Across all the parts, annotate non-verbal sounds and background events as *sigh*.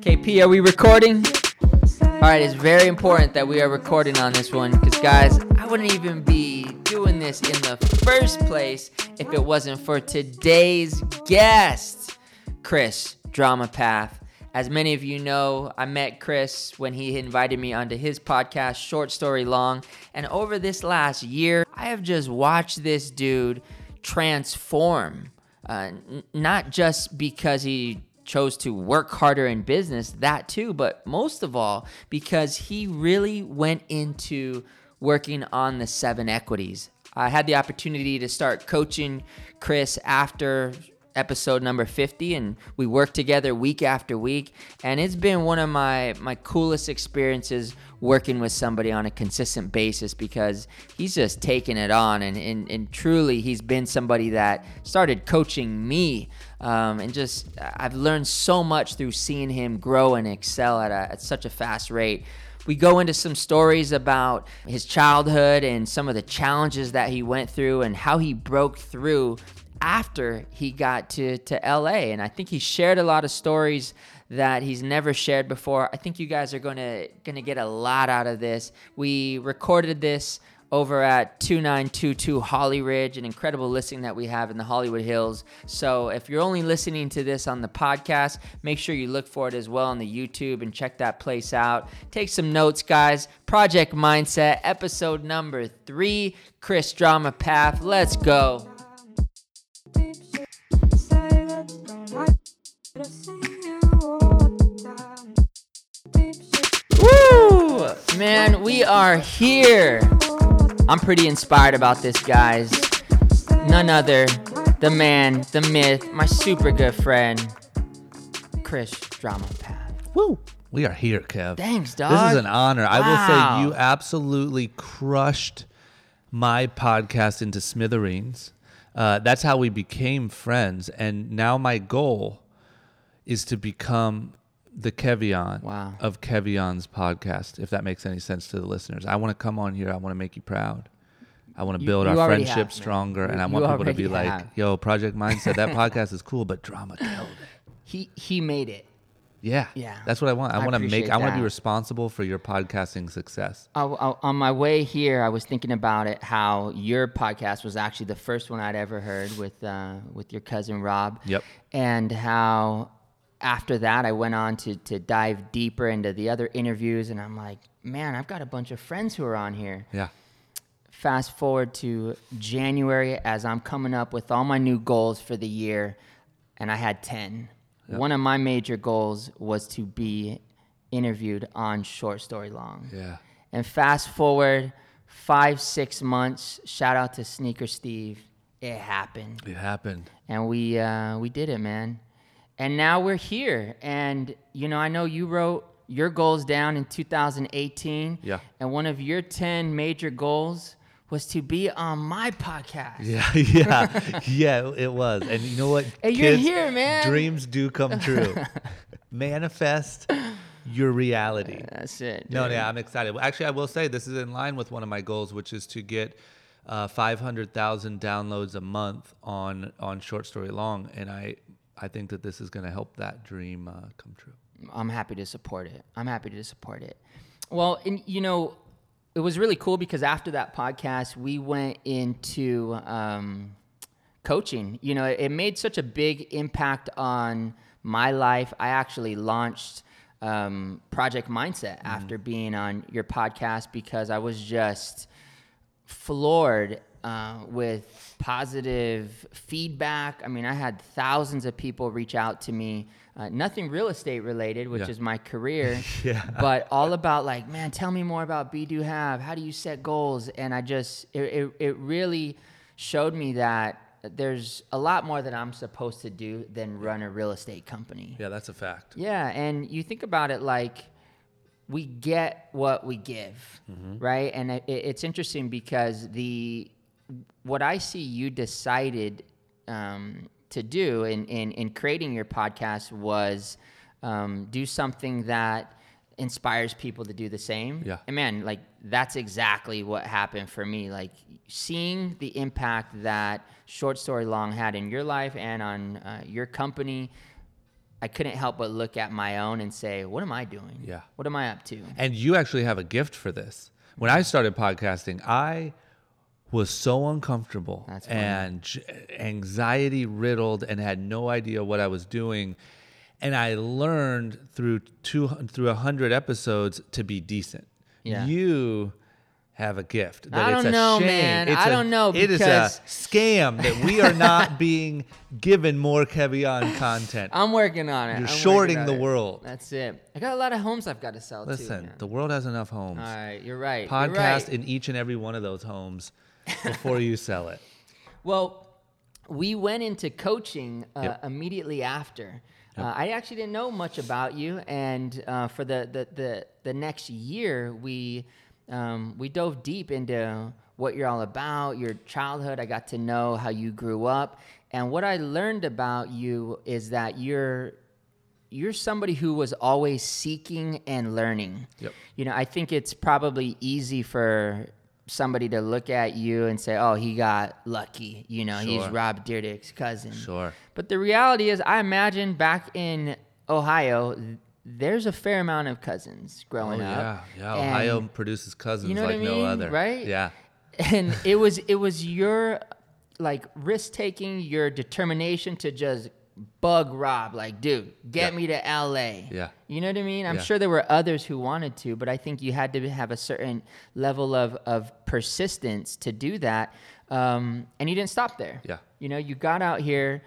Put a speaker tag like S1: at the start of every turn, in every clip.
S1: KP, are we recording? All right, it's very important that we are recording on this one because, guys, I wouldn't even be doing this in the first place if it wasn't for today's guest, Chris Drama Pfaff. As many of you know, I met Chris when he invited me onto his podcast, Short Story Long. And over this last year, I have just watched this dude transform. Uh, n- not just because he chose to work harder in business, that too, but most of all, because he really went into working on the seven equities. I had the opportunity to start coaching Chris after episode number 50 and we worked together week after week and it's been one of my my coolest experiences working with somebody on a consistent basis because he's just taken it on and, and, and truly he's been somebody that started coaching me um, and just i've learned so much through seeing him grow and excel at, a, at such a fast rate we go into some stories about his childhood and some of the challenges that he went through and how he broke through after he got to, to LA. And I think he shared a lot of stories that he's never shared before. I think you guys are gonna gonna get a lot out of this. We recorded this over at 2922 Hollyridge, an incredible listing that we have in the Hollywood Hills. So if you're only listening to this on the podcast, make sure you look for it as well on the YouTube and check that place out. Take some notes, guys. Project Mindset, episode number three, Chris Drama Pfaff. Let's go. Woo! Man, we are here. I'm pretty inspired about this, guys. None other, the man, the myth, my super good friend, Chris Drama Pfaff.
S2: Woo! We are here, Kev.
S1: Thanks, dog.
S2: This is an honor. I will say you absolutely crushed my podcast into smithereens. Uh, that's how we became friends. And now my goal is to become the Kevion
S1: Wow.
S2: of Kevion's podcast, if that makes any sense to the listeners. I want to come on here. I want to make you proud. I want to build
S1: you
S2: our friendship
S1: have,
S2: stronger. And I want people to be
S1: already
S2: like, yo, Project Mindset, that *laughs* podcast is cool, but drama killed it.
S1: He he made it.
S2: Yeah.
S1: Yeah.
S2: That's what I want. I,
S1: I
S2: want to make,
S1: appreciate
S2: I want to be responsible for your podcasting success.
S1: I, I, on my way here, I was thinking about it. How your podcast was actually the first one I'd ever heard with uh, with your cousin Rob.
S2: Yep.
S1: And how after that, I went on to to dive deeper into the other interviews, and I'm like, man, I've got a bunch of friends who are on here.
S2: Yeah.
S1: Fast forward to January as I'm coming up with all my new goals for the year, and I had 10. One of my major goals was to be interviewed on Short Story Long.
S2: Yeah.
S1: And fast forward five, six months, shout out to Sneaker Steve. It happened.
S2: It happened.
S1: And we uh, we did it, man. And now we're here. And you know, I know you wrote your goals down in 2018.
S2: Yeah.
S1: And one of your 10 major goals was to be on my podcast.
S2: Yeah, *laughs* yeah, yeah. It was, and you know what? *laughs*
S1: Hey, you're
S2: Kids,
S1: here, man.
S2: Dreams do come true. *laughs* Manifest your reality.
S1: That's it.
S2: No, yeah, I'm excited. Well, Actually, I will say this is in line with one of my goals, which is to get uh, 500,000 downloads a month on on short story long, and I I think that this is going to help that dream uh, come true.
S1: I'm happy to support it. I'm happy to support it. Well, and you know, it was really cool because after that podcast, we went into um, coaching. You know, it, made such a big impact on my life. I actually launched um, Project Mindset after being on your podcast because I was just floored uh, with positive feedback. I mean, I had thousands of people reach out to me, uh, nothing real estate related, which
S2: Yeah.
S1: is my career, *laughs*
S2: Yeah.
S1: but all about like, man, tell me more about Be Do Have. How do you set goals? And I just, it, it, it really showed me that there's a lot more that I'm supposed to do than run a real estate company.
S2: Yeah, that's a fact.
S1: Yeah, and you think about it like we get what we give, right? And it- it's interesting because the what I see you decided um, to do in, in in creating your podcast was um, do something that inspires people to do the same.
S2: Yeah.
S1: And man, like that's exactly what happened for me. Like seeing the impact that short story long had in your life and on uh, your company I couldn't help but look at my own and say, what am I doing?
S2: Yeah.
S1: What am I up to?
S2: And you actually have a gift for this. When I started podcasting, I was so uncomfortable and j- anxiety riddled and had no idea what I was doing. And I learned through two through a hundred episodes to be decent.
S1: Yeah.
S2: You have a gift. That
S1: I
S2: it's
S1: don't
S2: a
S1: know,
S2: shame.
S1: man.
S2: It's
S1: I
S2: a-
S1: don't know
S2: It is a scam that we are not *laughs* being given more Kevion content.
S1: I'm working on it.
S2: You're
S1: I'm
S2: shorting the
S1: it.
S2: world.
S1: That's it. I got a lot of homes I've got to sell.
S2: Listen,
S1: man.
S2: the world has enough homes.
S1: All right, you're right. you're
S2: podcast
S1: right.
S2: in each and every one of those homes before you sell it. *laughs*
S1: Well, we went into coaching uh,
S2: Yep.
S1: immediately after. Uh, I actually didn't know much about you, and uh, for the, the, the, the next year, we um, we dove deep into what you're all about, your childhood. I got to know how you grew up, and what I learned about you is that you're you're somebody who was always seeking and learning.
S2: Yep.
S1: You know, I think it's probably easy for somebody to look at you and say, "Oh, he got lucky." You know, he's Rob Dyrdek's cousin.
S2: Sure.
S1: But the reality is, I imagine back in Ohio, there's a fair amount of cousins
S2: Oh
S1: growing
S2: yeah,
S1: up.
S2: yeah.
S1: And-
S2: Ohio produces cousins
S1: you know
S2: like
S1: I
S2: no other.
S1: right?
S2: Yeah.
S1: and it was it was your like risk taking, your determination to just bug Rob, like, dude, get
S2: Yeah.
S1: me to LA.
S2: Yeah.
S1: You know what I mean? I'm
S2: Yeah.
S1: sure there were others who wanted to, but I think you had to have a certain level of, of persistence to do that. Um, and you didn't stop there.
S2: Yeah.
S1: You know, you got out here,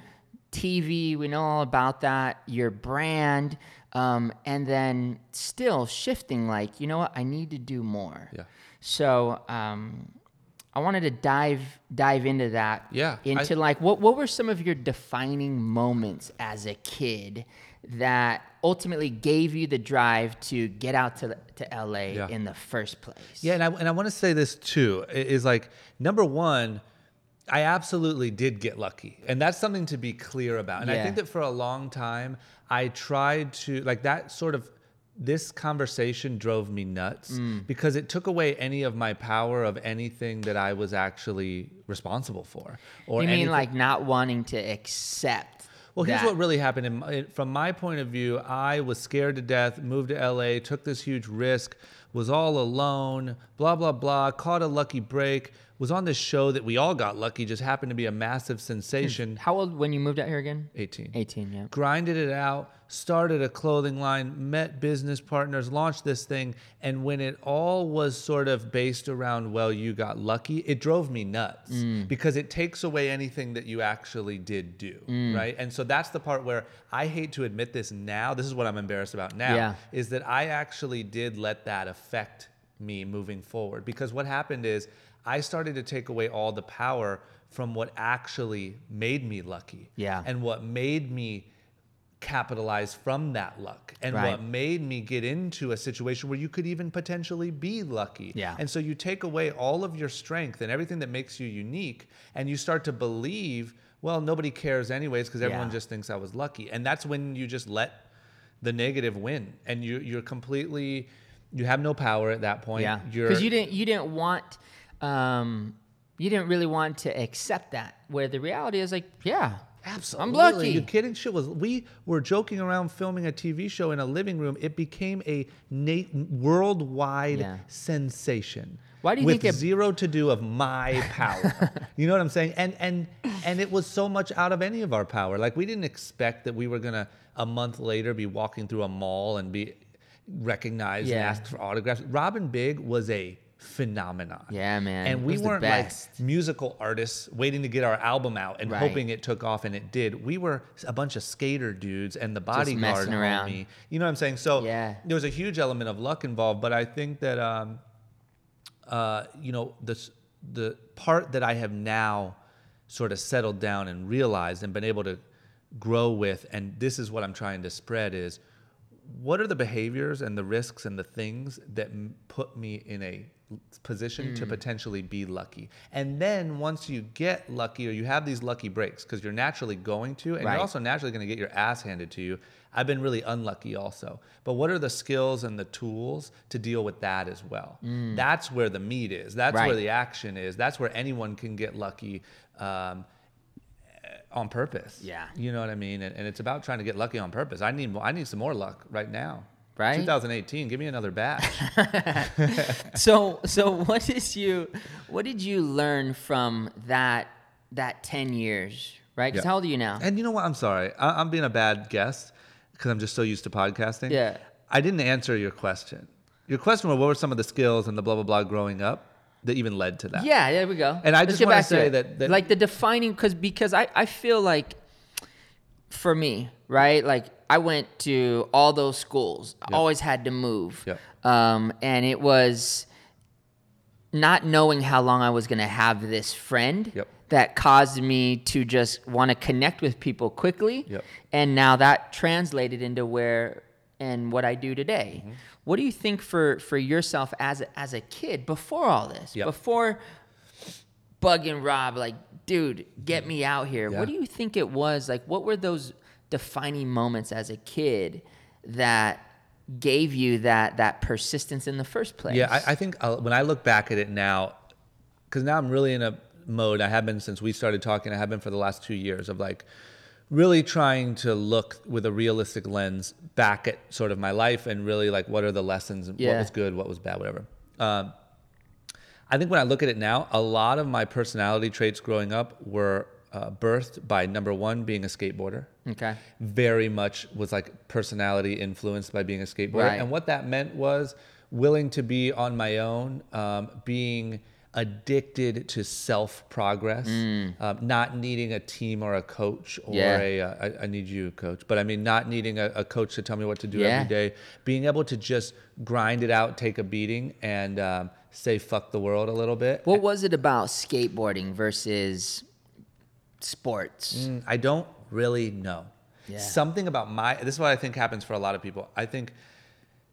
S1: TV, we know all about that, your brand, um, and then still shifting like, you know what, I need to do more.
S2: Yeah.
S1: So um, I wanted to dive dive into that.
S2: Yeah, I-
S1: Into like what what were some of your defining moments as a kid that ultimately gave you the drive to get out to to LA
S2: Yeah.
S1: in the first place?
S2: Yeah, and I and I want to say this too i- is like number one, I absolutely did get lucky, and that's something to be clear about. And I think that for a long time, I tried to like that sort of. This conversation drove me nuts
S1: Mm.
S2: because it took away any of my power of anything that I was actually responsible for. Or
S1: You mean
S2: anything-
S1: like not wanting to accept?
S2: Well, here's
S1: that.
S2: what really happened. In my, from my point of view, I was scared to death, moved to LA, took this huge risk, was all alone, blah, blah, blah, caught a lucky break, was on this show that we all got lucky, just happened to be a massive sensation.
S1: How old when you moved out here again?
S2: 18.
S1: 18, yeah.
S2: Grinded it out, started a clothing line, met business partners, launched this thing. And when it all was sort of based around, well, you got lucky, it drove me nuts
S1: Mm.
S2: because it takes away anything that you actually did do.
S1: Mm.
S2: Right. And so that's the part where I hate to admit this now. This is what I'm embarrassed about now
S1: Yeah.
S2: is that I actually did let that affect me moving forward. Because what happened is I started to take away all the power from what actually made me lucky.
S1: Yeah.
S2: And what made me capitalize from that luck and
S1: Right.
S2: what made me get into a situation where you could even potentially be lucky.
S1: Yeah.
S2: And so you take away all of your strength and everything that makes you unique and you start to believe, well, nobody cares anyways because everyone
S1: Yeah.
S2: just thinks I was lucky. And that's when you just let the negative win and you you're completely you have no power at that point.
S1: Yeah, because you didn't you didn't want um, you didn't really want to accept that. Where the reality is like, yeah,
S2: Absolutely.
S1: I'm lucky.
S2: You kidding? Shit was we were joking around filming a TV show in a living room. It became a na- worldwide
S1: Yeah.
S2: sensation.
S1: Why do you
S2: with
S1: think it-
S2: zero to do of my *laughs* power? you know what I'm saying? And and and it was so much out of any of our power. Like we didn't expect that we were gonna a month later be walking through a mall and be recognized and asked for autographs. Rob and Big was a phenomenon.
S1: Yeah, man.
S2: And we weren't like musical artists waiting to get our album out and
S1: Right.
S2: hoping it took off and it did. We were a bunch of skater dudes and the bodyguard
S1: around.
S2: me. You know what I'm saying? So
S1: Yeah.
S2: there was a huge element of luck involved, but I think that um, uh, you know the the part that I have now sort of settled down and realized and been able to grow with, and this is what I'm trying to spread is what are the behaviors and the risks and the things that put me in a position to mm. potentially be lucky and then once you get lucky or you have these lucky breaks because you're naturally going to and
S1: Right.
S2: you're also naturally going to get your ass handed to you i've been really unlucky also but what are the skills and the tools to deal with that as well mm. that's where the meat is that's where the action is that's where anyone can get lucky um, eh, on purpose.
S1: Yeah.
S2: You know what I mean? And, and it's about trying to get lucky on purpose. I need I need some more luck right now.
S1: Right?
S2: 2018, give me another batch. *laughs*
S1: so so what did you what did you learn from that that 10 years right 'Cause
S2: Yeah.
S1: how old are you now
S2: and you know what? I'm sorry. I, I'm being a bad guest because I'm just so used to podcasting.
S1: Yeah.
S2: I didn't answer your question. Your question was what were some of the skills and the blah blah blah growing up that even led to that?
S1: yeah there we go
S2: And I
S1: Let's
S2: just
S1: back to
S2: say that- that-
S1: like the defining because because I, I feel like for me right like i went to all those schools
S2: Yep.
S1: always had to move
S2: Yep.
S1: um, and it was not knowing how long i was going to have this friend
S2: Yep.
S1: that caused me to just want to connect with people quickly
S2: Yep.
S1: and now that translated into where and what i do today
S2: Mm-hmm.
S1: what do you think for for yourself as a, as a kid before all this before Bug and Rob, like, dude, get me out here.
S2: Yeah.
S1: What do you think it was? Like, what were those defining moments as a kid that gave you that that persistence in the first place?
S2: Yeah, I, I think uh, when I look back at it now, because now I'm really in a mode. I have been since we started talking. I have been for the last two years of like really trying to look with a realistic lens back at sort of my life and really like what are the lessons, and what was good, what was bad, whatever. Um, I think when I look at it now, a lot of my personality traits growing up were uh, birthed by number one being a skateboarder
S1: okay.
S2: very much was like personality influenced by being a skateboarder.
S1: Right.
S2: And what that meant was willing to be on my own, um, being addicted to self progress, um, not needing a team or a coach or
S1: Mm. Yeah.
S2: a, uh, I, I need you, coach, but I mean, not needing a, a coach to tell me what to do
S1: Yeah.
S2: every day, being able to just grind it out, take a beating, and um, say fuck the world a little bit.
S1: What was it about skateboarding versus sports?
S2: Mm, I don't really know.
S1: Yeah.
S2: Something about my this is what I think happens for a lot of people. I think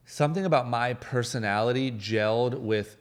S2: something about my personality gelled with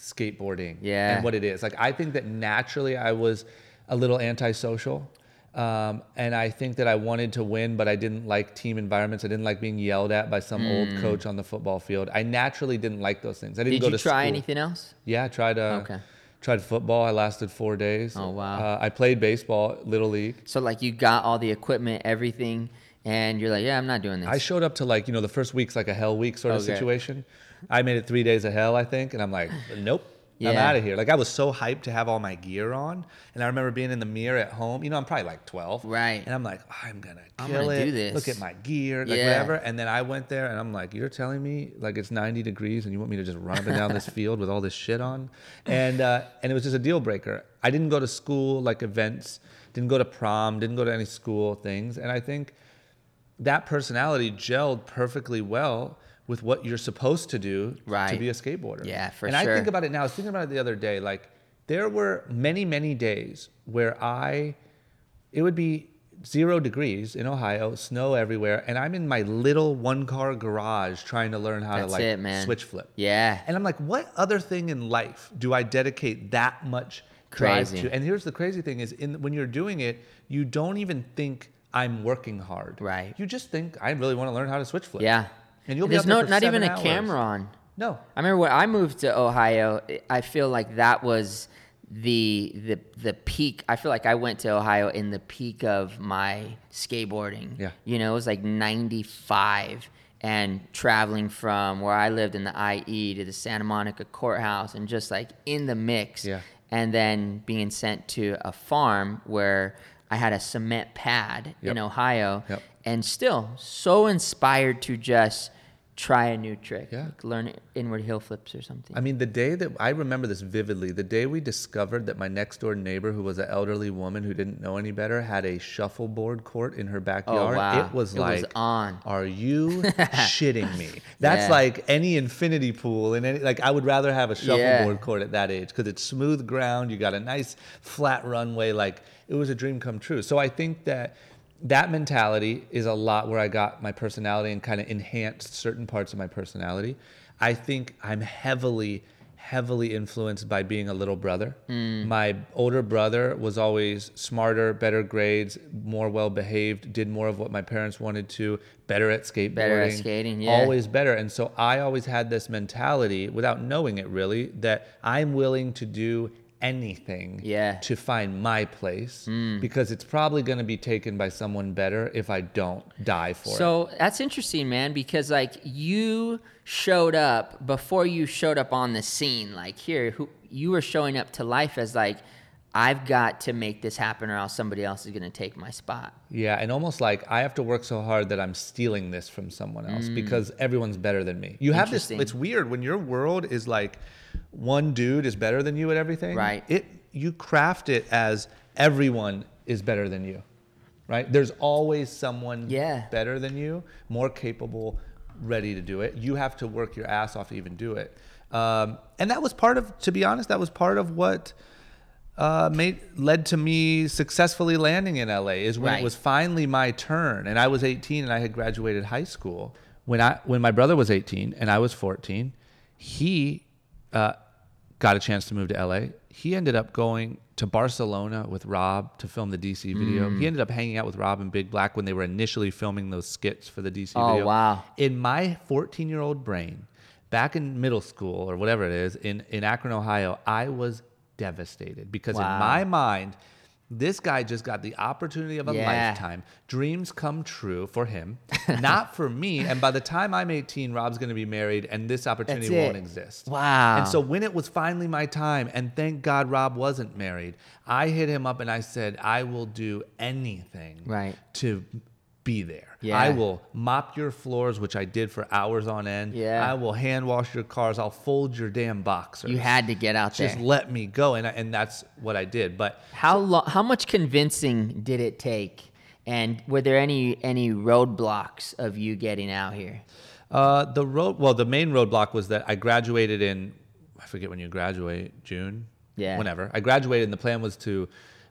S2: skateboarding
S1: Yeah.
S2: and what it is. Like I think that naturally I was a little antisocial. Um, and I think that I wanted to win, but I didn't like team environments. I didn't like being yelled at by some old coach on the football field. I naturally didn't like those things. I didn't
S1: Mm. Did
S2: go
S1: you
S2: to
S1: try
S2: school.
S1: anything else?
S2: Yeah, I tried. Uh,
S1: Okay.
S2: Tried football. I lasted four days.
S1: Oh, wow.
S2: Uh, I played baseball, little league.
S1: So like you got all the equipment, everything, and you're like, yeah, I'm not doing this.
S2: I showed up to like you know the first week's like a hell week sort of situation. *laughs* I made it three days of hell, I think, and I'm like, nope, I'm out of here. Like I was so hyped to have all my gear on, and I remember being in the mirror at home. You know, I'm probably like 12,
S1: Right.
S2: And I'm like, I'm gonna kill I'm
S1: gonna
S2: it.
S1: do this.
S2: Look at my gear, like
S1: Yeah.
S2: whatever. And then I went there, and I'm like, you're telling me like it's 90 degrees, and you want me to just run up and down this *laughs* field with all this shit on? And uh, and it was just a deal breaker. I didn't go to school like events, didn't go to prom, didn't go to any school things, and I think that personality gelled perfectly well with what you're supposed to do to be a skateboarder.
S1: Yeah, for sure.
S2: and I think about it now. I was thinking about it the other day. Like there were many, many days where I, it would be zero degrees in Ohio, snow everywhere, and I'm in my little one-car garage trying to learn how
S1: That's
S2: to like
S1: it, man.
S2: switch flip.
S1: Yeah.
S2: And I'm like, what other thing in life do I dedicate that much drive
S1: Crazy.
S2: to? And here's the crazy thing is in when you're doing it, you don't even think I'm working hard.
S1: Right.
S2: You just think I really want to learn how to switch flip.
S1: Yeah.
S2: And you'll be
S1: There's
S2: up
S1: no not even
S2: seven
S1: a
S2: hours.
S1: camera on.
S2: No.
S1: I remember when I moved to Ohio, I feel like that was the the the peak. I feel like I went to Ohio in the peak of my skateboarding.
S2: Yeah.
S1: You know, it was like 95 and traveling from where I lived in the IE to the Santa Monica courthouse and just like in the mix.
S2: Yeah.
S1: And then being sent to a farm where I had a cement pad in Ohio
S2: Yep.
S1: and still so inspired to just try a new trick.
S2: Yeah.
S1: Like learn inward heel flips or something.
S2: I mean, the day that I remember this vividly, the day we discovered that my next door neighbor, who was an elderly woman who didn't know any better, had a shuffleboard court in her oh, backyard.
S1: Oh, wow.
S2: It was
S1: It was
S2: like,
S1: on.
S2: Are you *laughs* shitting me? That's
S1: Yeah.
S2: like any infinity pool, and any like I would rather have a shuffleboard
S1: Yeah.
S2: court at that age because it's smooth ground. You got a nice flat runway. Like it was a dream come true. So I think that that mentality is a lot where I got my personality and kind of enhanced certain parts of my personality. I think I'm heavily, heavily influenced by being a little brother.
S1: Mm.
S2: My older brother was always smarter, better grades, more well behaved, did more of what my parents wanted to, better at skateboarding.
S1: Better at skating, yeah.
S2: Always better. And so I always had this mentality, without knowing it really, that I'm willing to do anything
S1: Yeah.
S2: to find my place hmm. because it's probably going to be taken by someone better if I don't die for it.
S1: So that's interesting, man, because like you showed up before you showed up on the scene. Like here, who you were showing up to life as like, I've got to make this happen, or else somebody else is gonna take my spot.
S2: Yeah, and almost like I have to work so hard that I'm stealing this from someone else because everyone's better than me. You have this
S1: Mm.
S2: It's weird when your world is like one dude is better than you at everything.
S1: Right.
S2: It you craft it as everyone is better than you. Right? There's always someone
S1: Yeah.
S2: better than you, more capable, ready to do it. You have to work your ass off to even do it. Um, and that was part of to be honest, that was part of what uh, made led to me successfully landing in LA is when
S1: Right.
S2: it was finally my turn and I was 18 and I had graduated high school. When I when my brother was 18 and I was 14, he uh, got a chance to move to LA. He ended up going to Barcelona with Rob to film the DC video.
S1: Mm.
S2: He ended up hanging out with Rob and Big Black when they were initially filming those skits for the DC
S1: Oh,
S2: video.
S1: wow.
S2: In my 14 year old brain, back in middle school or whatever it is in, in Akron, Ohio, I was devastated because
S1: Wow.
S2: in my mind, this guy just got the opportunity of a
S1: Yeah.
S2: lifetime. Dreams come true for him, *laughs* not for me. And by the time I'm 18, Rob's going to be married, and this opportunity won't exist.
S1: Wow.
S2: And so when it was finally my time, and thank God Rob wasn't married, I hit him up and I said, I will do anything
S1: Right.
S2: to be there.
S1: Yeah.
S2: I will mop your floors, which I did for hours on end.
S1: Yeah.
S2: I will hand wash your cars. I'll fold your damn boxers.
S1: You had to get out
S2: just
S1: there.
S2: let me go, and I, and that's what I did. But
S1: How long? How much convincing did it take? And were there any any roadblocks of you getting out here?
S2: Uh, the road, well, the main roadblock was that I graduated in, I forget when you graduate, June?
S1: Yeah.
S2: Whenever. I graduated, and the plan was to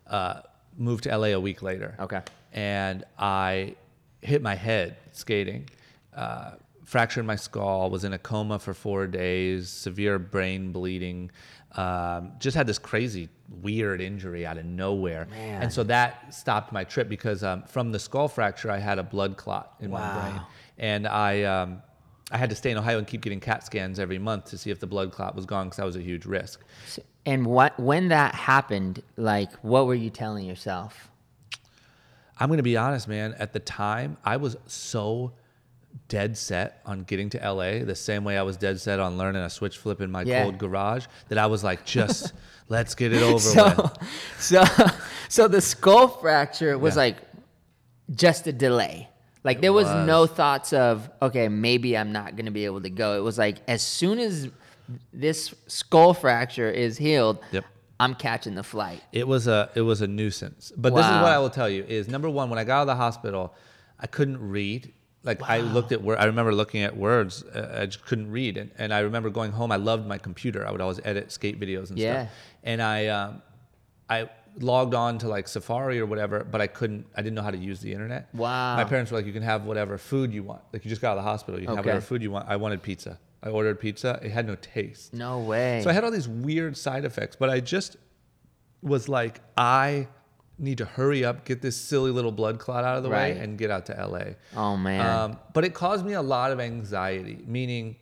S2: uh, move to LA a week later.
S1: Okay.
S2: And I hit my head skating, uh, fractured my skull, was in a coma for four days, severe brain bleeding. Um, just had this crazy, weird injury out of nowhere.
S1: Man.
S2: And so that stopped my trip because um, from the skull fracture, I had a blood clot in my brain and I um, I had to stay in Ohio and keep getting CAT scans every month to see if the blood clot was gone because that was a huge risk.
S1: So- And what when that happened, like what were you telling yourself?
S2: I'm gonna be honest, man. At the time, I was so dead set on getting to LA the same way I was dead set on learning a switch flip in my
S1: Yeah.
S2: cold garage that I was like, just *laughs* let's get it over with.
S1: So, so, so the skull fracture was
S2: Yeah.
S1: like just a delay. Like there was,
S2: was.
S1: no thoughts of okay, maybe I'm not gonna be able to go. It was like as soon as this skull fracture is healed,
S2: Yep.
S1: I'm catching the flight.
S2: It was a it was a nuisance. But this is what I will tell you is number one, when I got out of the hospital, I couldn't read. Like I looked at word. I remember looking at words. Uh, I just couldn't read, and, and I remember going home. I loved my computer. I would always edit skate videos and
S1: Yeah.
S2: stuff. And I um, I logged on to like Safari or whatever, but I couldn't. I didn't know how to use the internet.
S1: Wow.
S2: My parents were like, "You can have whatever food you want. Like you just got out of the hospital. You can have whatever food you want." I wanted pizza. I ordered pizza. It had no taste.
S1: No way.
S2: So I had all these weird side effects, but I just was like, I need to hurry up, get this silly little blood clot out of the
S1: Right.
S2: way, and get out to LA.
S1: oh man.
S2: Um, but it caused me a lot of anxiety, meaning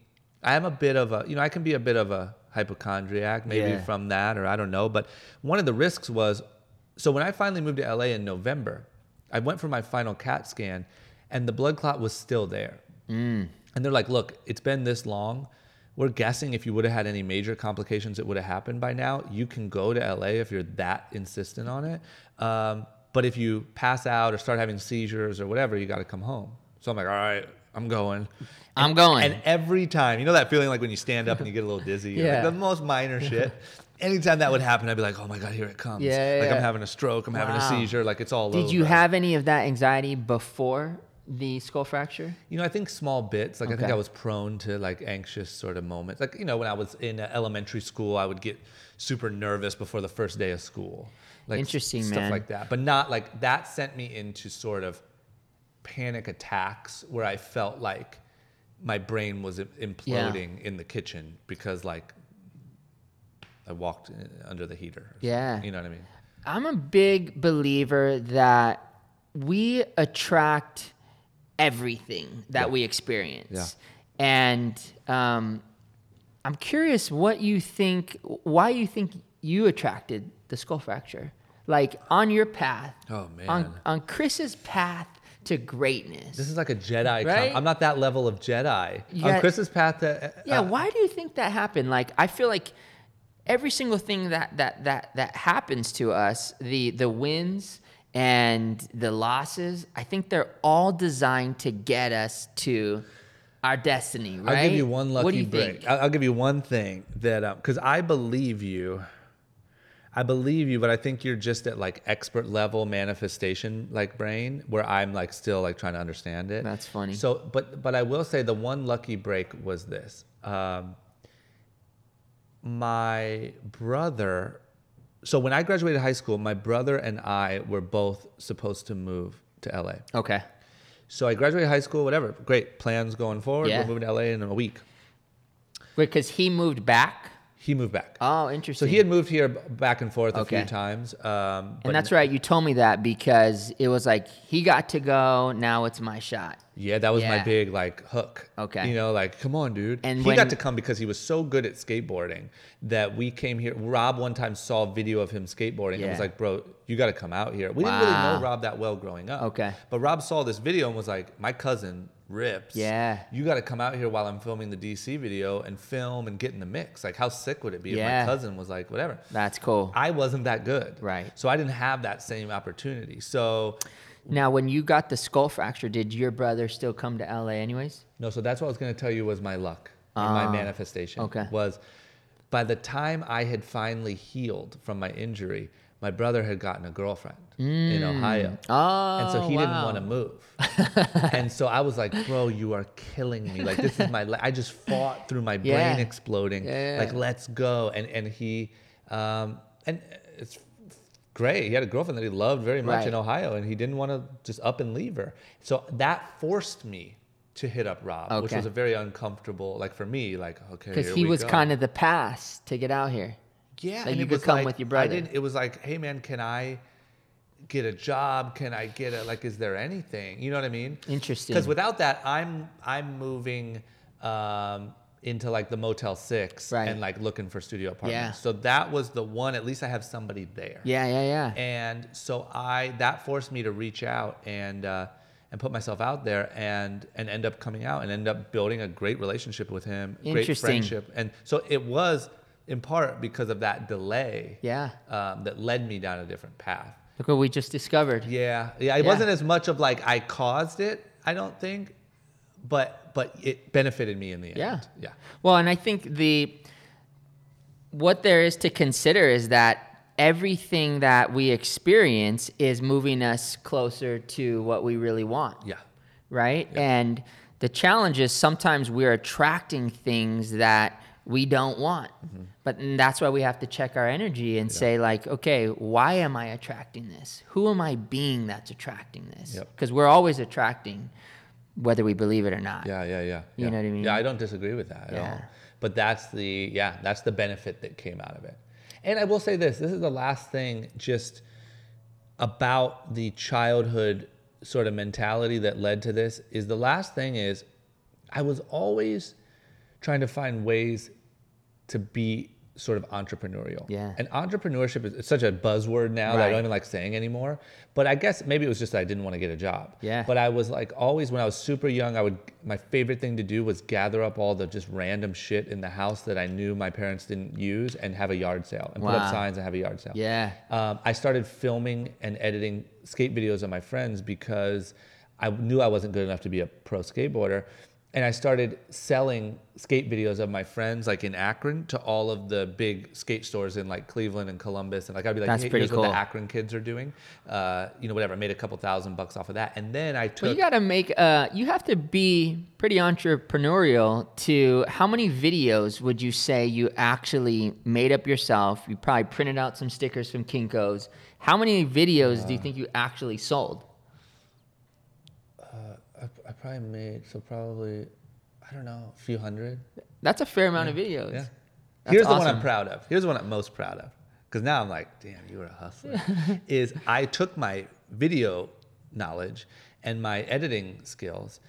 S2: I am a bit of a, you know, I can be a bit of a hypochondriac, maybe
S1: Yeah.
S2: from that, or I don't know. But one of the risks was, so when I finally moved to LA in November, I went for my final CAT scan, and the blood clot was still there.
S1: Mm.
S2: And they're like, look, it's been this long. We're guessing if you would have had any major complications, it would have happened by now. You can go to LA if you're that insistent on it. Um, but if you pass out or start having seizures or whatever, you got to come home. So I'm like, all right, I'm going.
S1: I'm going.
S2: And every time, you know that feeling like when you stand up and you get a little dizzy?
S1: Yeah.
S2: Like the most minor shit. *laughs* Anytime that would happen, I'd be like, oh my God, here it comes.
S1: Yeah,
S2: Like
S1: yeah.
S2: I'm having a stroke, I'm having a seizure, like it's all over.
S1: Did
S2: over.
S1: you have any of that anxiety before the skull fracture?
S2: You know, I think small bits. Like I think I was prone to like anxious sort of moments. Like you know, when I was in uh, elementary school, I would get super nervous before the first day of school. Like
S1: Interesting,
S2: stuff
S1: man.
S2: like that. But not like that sent me into sort of panic attacks where I felt like my brain was im- imploding in the kitchen because like I walked uh, under the heater.
S1: Yeah.
S2: you know what I mean.
S1: I'm a big believer that we attract everything that
S2: Yeah.
S1: we experience.
S2: Yeah.
S1: And um, I'm curious what you think, why you think you attracted the skull fracture. Like on your path.
S2: Oh, man.
S1: On on Chris's path to greatness.
S2: This is like a Jedi. com- I'm not that level of Jedi.
S1: You
S2: On Chris's path to.
S1: Yeah,
S2: uh,
S1: why do you think that happened? Like I feel like every single thing that that that that happens to us, the the wins and the losses, I think they're all designed to get us to our destiny, right?
S2: I'll give you one lucky
S1: what do you
S2: break.
S1: Think?
S2: I'll, give you one thing that because I believe you. I believe you, but I think you're just at like expert level manifestation like brain where I'm like still like trying to understand it.
S1: That's funny.
S2: So, but but I will say the one lucky break was this. Um, my brother. So when I graduated high school, my brother and I were both supposed to move to LA.
S1: Okay.
S2: So I graduated high school, whatever. Great plans going forward.
S1: Yeah.
S2: We're moving to LA in a week.
S1: Wait, Because he moved back.
S2: He moved back.
S1: Oh, interesting.
S2: so he had moved here back and forth a few times. Um,
S1: and that's right. You told me that because it was like he got to go. Now it's my shot.
S2: Yeah, that was my big like hook.
S1: Okay.
S2: You know, like come on, dude.
S1: And
S2: he
S1: when-
S2: got to come because he was so good at skateboarding that we came here. Rob one time saw a video of him skateboarding and was like, "Bro, you got to come out here." We didn't really know Rob that well growing up.
S1: Okay.
S2: But Rob saw this video and was like, "My cousin rips.
S1: Yeah.
S2: You got to come out here while I'm filming the DC video and film and get in the mix. Like, how sick would it be
S1: Yeah.
S2: if my cousin was like, whatever."
S1: That's cool.
S2: I wasn't that good.
S1: Right.
S2: So I didn't have that same opportunity. So
S1: Now, when you got the skull fracture, did your brother still come to LA anyways?
S2: no, so that's what I was going to tell you was my luck and my
S1: Ah,
S2: manifestation.
S1: okay.
S2: Was by the time I had finally healed from my injury, my brother had gotten a girlfriend in Ohio.
S1: Oh,
S2: and so he didn't want to move. *laughs* and so I was like, bro, you are killing me. Like, this is my, I just fought through my brain
S1: Yeah.
S2: exploding.
S1: Yeah, yeah.
S2: Like, let's go. And, and he, um, and it's great. He had a girlfriend that he loved very much
S1: Right.
S2: in Ohio and he didn't want to just up and leave her. So that forced me to hit up Rob, which was a very uncomfortable, like for me, like, okay.
S1: Because he
S2: we
S1: was kind of the pass to get out here.
S2: Yeah, and
S1: you could come
S2: like,
S1: with your
S2: I
S1: brother.
S2: didn't. It was like, hey man, can I get a job? Can I get a like? Is there anything? You know what I mean?
S1: Interesting.
S2: Because without that, I'm I'm moving um, into like the Motel Six
S1: Right.
S2: and like looking for studio apartments.
S1: Yeah.
S2: So that was the one. At least I have somebody there.
S1: Yeah, yeah, yeah.
S2: And so I that forced me to reach out and uh, and put myself out there and and end up coming out and end up building a great relationship with him, great friendship. And so it was in part because of that delay
S1: Yeah.
S2: um, that led me down a different path.
S1: Look what we just discovered.
S2: Yeah, yeah. It
S1: Yeah.
S2: wasn't as much of like I caused it. I don't think, but but it benefited me in the end.
S1: Yeah.
S2: yeah.
S1: Well, and I think the what there is to consider is that everything that we experience is moving us closer to what we really want.
S2: Yeah.
S1: right? And the challenge is sometimes we're attracting things that we don't want.
S2: Mm-hmm.
S1: But that's why we have to check our energy and say like, okay, why am I attracting this? Who am I being that's attracting this?
S2: Yep.
S1: Because we're always attracting whether we believe it or not.
S2: Yeah, yeah, yeah.
S1: You
S2: yeah.
S1: know what I mean?
S2: Yeah, I don't disagree with that at
S1: Yeah.
S2: all. But that's the yeah, that's the benefit that came out of it. And I will say this, this is the last thing just about the childhood sort of mentality that led to this is the last thing is I was always trying to find ways to be sort of entrepreneurial.
S1: Yeah.
S2: And entrepreneurship is such a buzzword now that I don't even like saying anymore. But I guess maybe it was just that I didn't want to get a job.
S1: Yeah.
S2: But I was like always when I was super young, I would my favorite thing to do was gather up all the just random shit in the house that I knew my parents didn't use and have a yard sale and put up signs and have a yard sale.
S1: Yeah.
S2: Um, I started filming and editing skate videos of my friends because I knew I wasn't good enough to be a pro skateboarder. And I started selling skate videos of my friends, like in Akron, to all of the big skate stores in like Cleveland and Columbus. And like I'd be like,
S1: That's
S2: hey,
S1: pretty
S2: here's what the Akron kids are doing. Uh, you know, whatever. I made a couple thousand bucks off of that. And then I
S1: Well, you got to make. Uh, you have to be pretty entrepreneurial. To how many videos would you say you actually made up yourself? You probably printed out some stickers from Kinkos. How many videos do you think you actually sold?
S2: Probably made so probably I don't know a few hundred.
S1: That's a fair amount of videos.
S2: Yeah.
S1: That's
S2: Here's the one I'm proud of. Here's the one I'm most proud of. Because now I'm like, damn, you were a hustler. *laughs* is I took my video knowledge and my editing skills,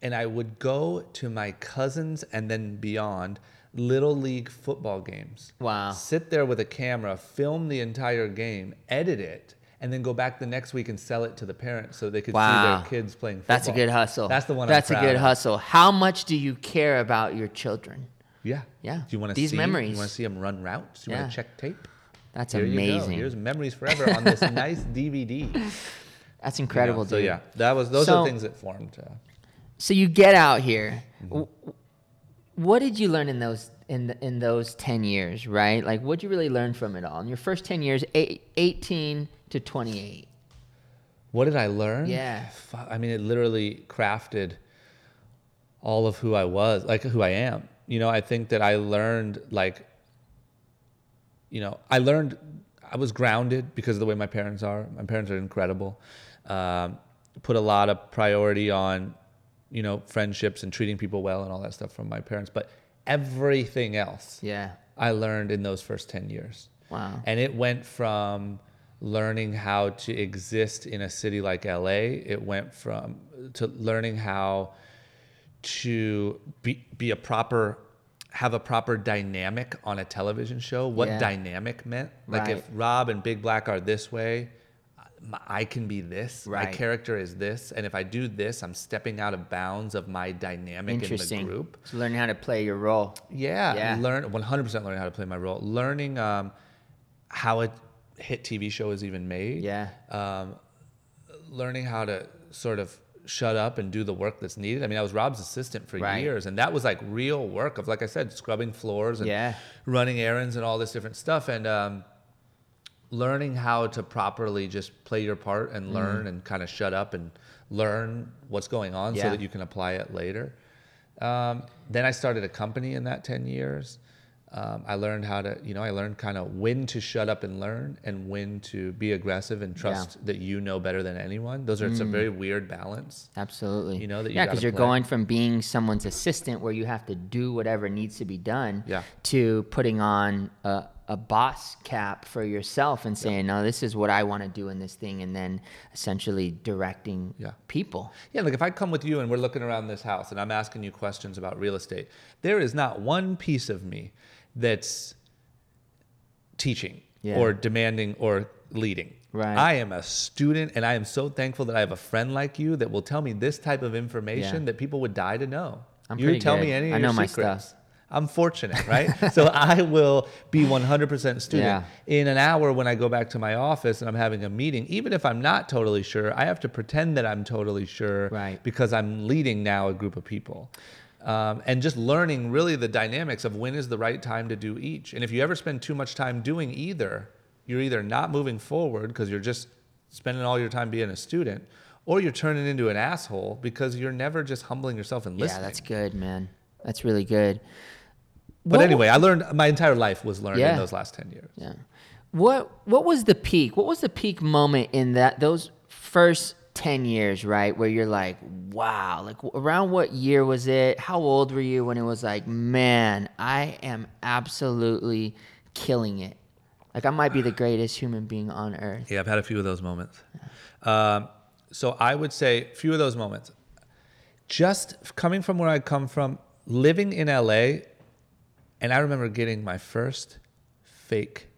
S2: and I would go to my cousins and then beyond little league football games.
S1: Wow.
S2: Sit there with a camera, film the entire game, edit it, and then go back the next week and sell it to the parents so they could
S1: Wow.
S2: see their kids playing football.
S1: That's a good hustle.
S2: That's the one.
S1: That's a good
S2: of.
S1: hustle. How much do you care about your children?
S2: Yeah.
S1: Yeah.
S2: Do you want to
S1: These
S2: see
S1: memories.
S2: You want to see them run routes? Do You
S1: Yeah.
S2: want to check tape?
S1: That's
S2: Here
S1: amazing.
S2: Here's memories forever on this *laughs* nice DVD. you
S1: That's
S2: know?
S1: incredible,
S2: So
S1: dude.
S2: yeah, that was those
S1: So-
S2: are things that formed. Uh,
S1: So you get out here.
S2: Mm-hmm.
S1: What did you learn in those in the, in those ten years? Right, like what did you really learn from it all in your first ten years, eight, eighteen to twenty eight?
S2: What did I learn?
S1: Yeah.
S2: I mean, it literally crafted all of who I was, like who I am. You know, I think that I learned like, you know, I learned I was grounded because of the way my parents are. My parents are incredible. Um, put a lot of priority on, you know, friendships and treating people well and all that stuff from my parents. But everything else,
S1: Yeah.
S2: I learned in those first 10 years.
S1: Wow.
S2: And it went from learning how to exist in a city like LA, it went from to learning how to be, be a proper have a proper dynamic on a television show, what
S1: Yeah.
S2: dynamic meant. Like if Rob and Big Black are this way, i can be this. My character is this, and if I do this, I'm stepping out of bounds of my dynamic in the group.
S1: So learning how to play your role.
S2: Yeah,
S1: Yeah.
S2: learn 100% learning how to play my role. Learning um, how a hit TV show is even made.
S1: Yeah.
S2: Um, learning how to sort of shut up and do the work that's needed. I mean, I was Rob's assistant for
S1: Right.
S2: years, and that was like real work of, like I said, scrubbing floors and
S1: Yeah.
S2: running errands and all this different stuff, and um, learning how to properly just play your part and learn and kind of shut up and learn what's going on
S1: Mm-hmm. Yeah.
S2: so that you can apply it later. Um, then I started a company in that 10 years. Um, I learned how to, you know, I learned kind of when to shut up and learn and when to be aggressive and trust that you know better than anyone. Those are it's a very weird balance.
S1: Absolutely.
S2: You know, that you
S1: yeah, because you're
S2: play.
S1: going from being someone's assistant where you have to do whatever needs to be done
S2: Yeah.
S1: to putting on a, a boss cap for yourself and saying, no, this is what I want to do in this thing, and then essentially directing
S2: Yeah.
S1: people.
S2: Yeah, like if I come with you and we're looking around this house and I'm asking you questions about real estate, there is not one piece of me that's teaching
S1: Yeah.
S2: or demanding or leading.
S1: Right.
S2: I am a student and I am so thankful that I have a friend like you that will tell me this type of information
S1: Yeah.
S2: that people would die to know.
S1: I'm
S2: you tell
S1: good.
S2: me any of
S1: I
S2: your
S1: know my
S2: secrets.
S1: stuff.
S2: I'm fortunate, *laughs* right? so I will be 100% student.
S1: Yeah.
S2: In an hour when I go back to my office and I'm having a meeting, even if I'm not totally sure, I have to pretend that I'm totally sure
S1: Right.
S2: because I'm leading now a group of people. Um, and just learning really the dynamics of when is the right time to do each. And if you ever spend too much time doing either, you're either not moving forward because you're just spending all your time being a student, or you're turning into an asshole because you're never just humbling yourself and listening.
S1: Yeah, that's good, man. That's really good.
S2: But
S1: What-
S2: anyway, I learned my entire life was learned
S1: Yeah.
S2: in those last 10 years.
S1: Yeah. What What was the peak? What was the peak moment in that those first ten years? Right, where you're like, wow. Like around what year was it? How old were you when it was like, man, I am absolutely killing it. Like I might be the greatest human being on earth.
S2: Yeah, I've had a few of those moments. Um, so I would say a few of those moments. Just coming from where I come from, living in LA, and I remember getting my first fake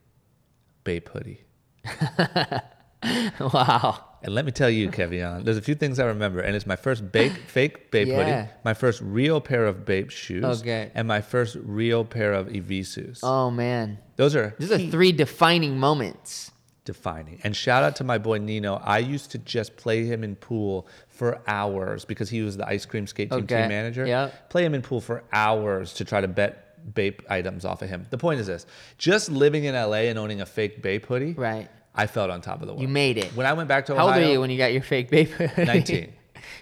S2: Bape hoodie. *laughs*
S1: wow.
S2: And let me tell you, Kevion, there's a few things I remember, and it's my first Bape, *laughs* fake Bape
S1: Yeah.
S2: hoodie, my first real pair of Bape shoes,
S1: Okay.
S2: and my first real pair of Evisus.
S1: Oh man,
S2: Those are
S1: these are three defining moments.
S2: defining. And shout out to my boy Nino. I used to just play him in pool for hours because he was the ice cream skate team
S1: Okay.
S2: team manager.
S1: Yep.
S2: Play him in pool for hours to try to bet Bape items off of him. The point is this: just living in LA and owning a fake Bape hoodie,
S1: Right.
S2: I felt on top of the world.
S1: You made it.
S2: When I went back to Ohio, How
S1: old were you when you got your fake baby? *laughs*
S2: 19.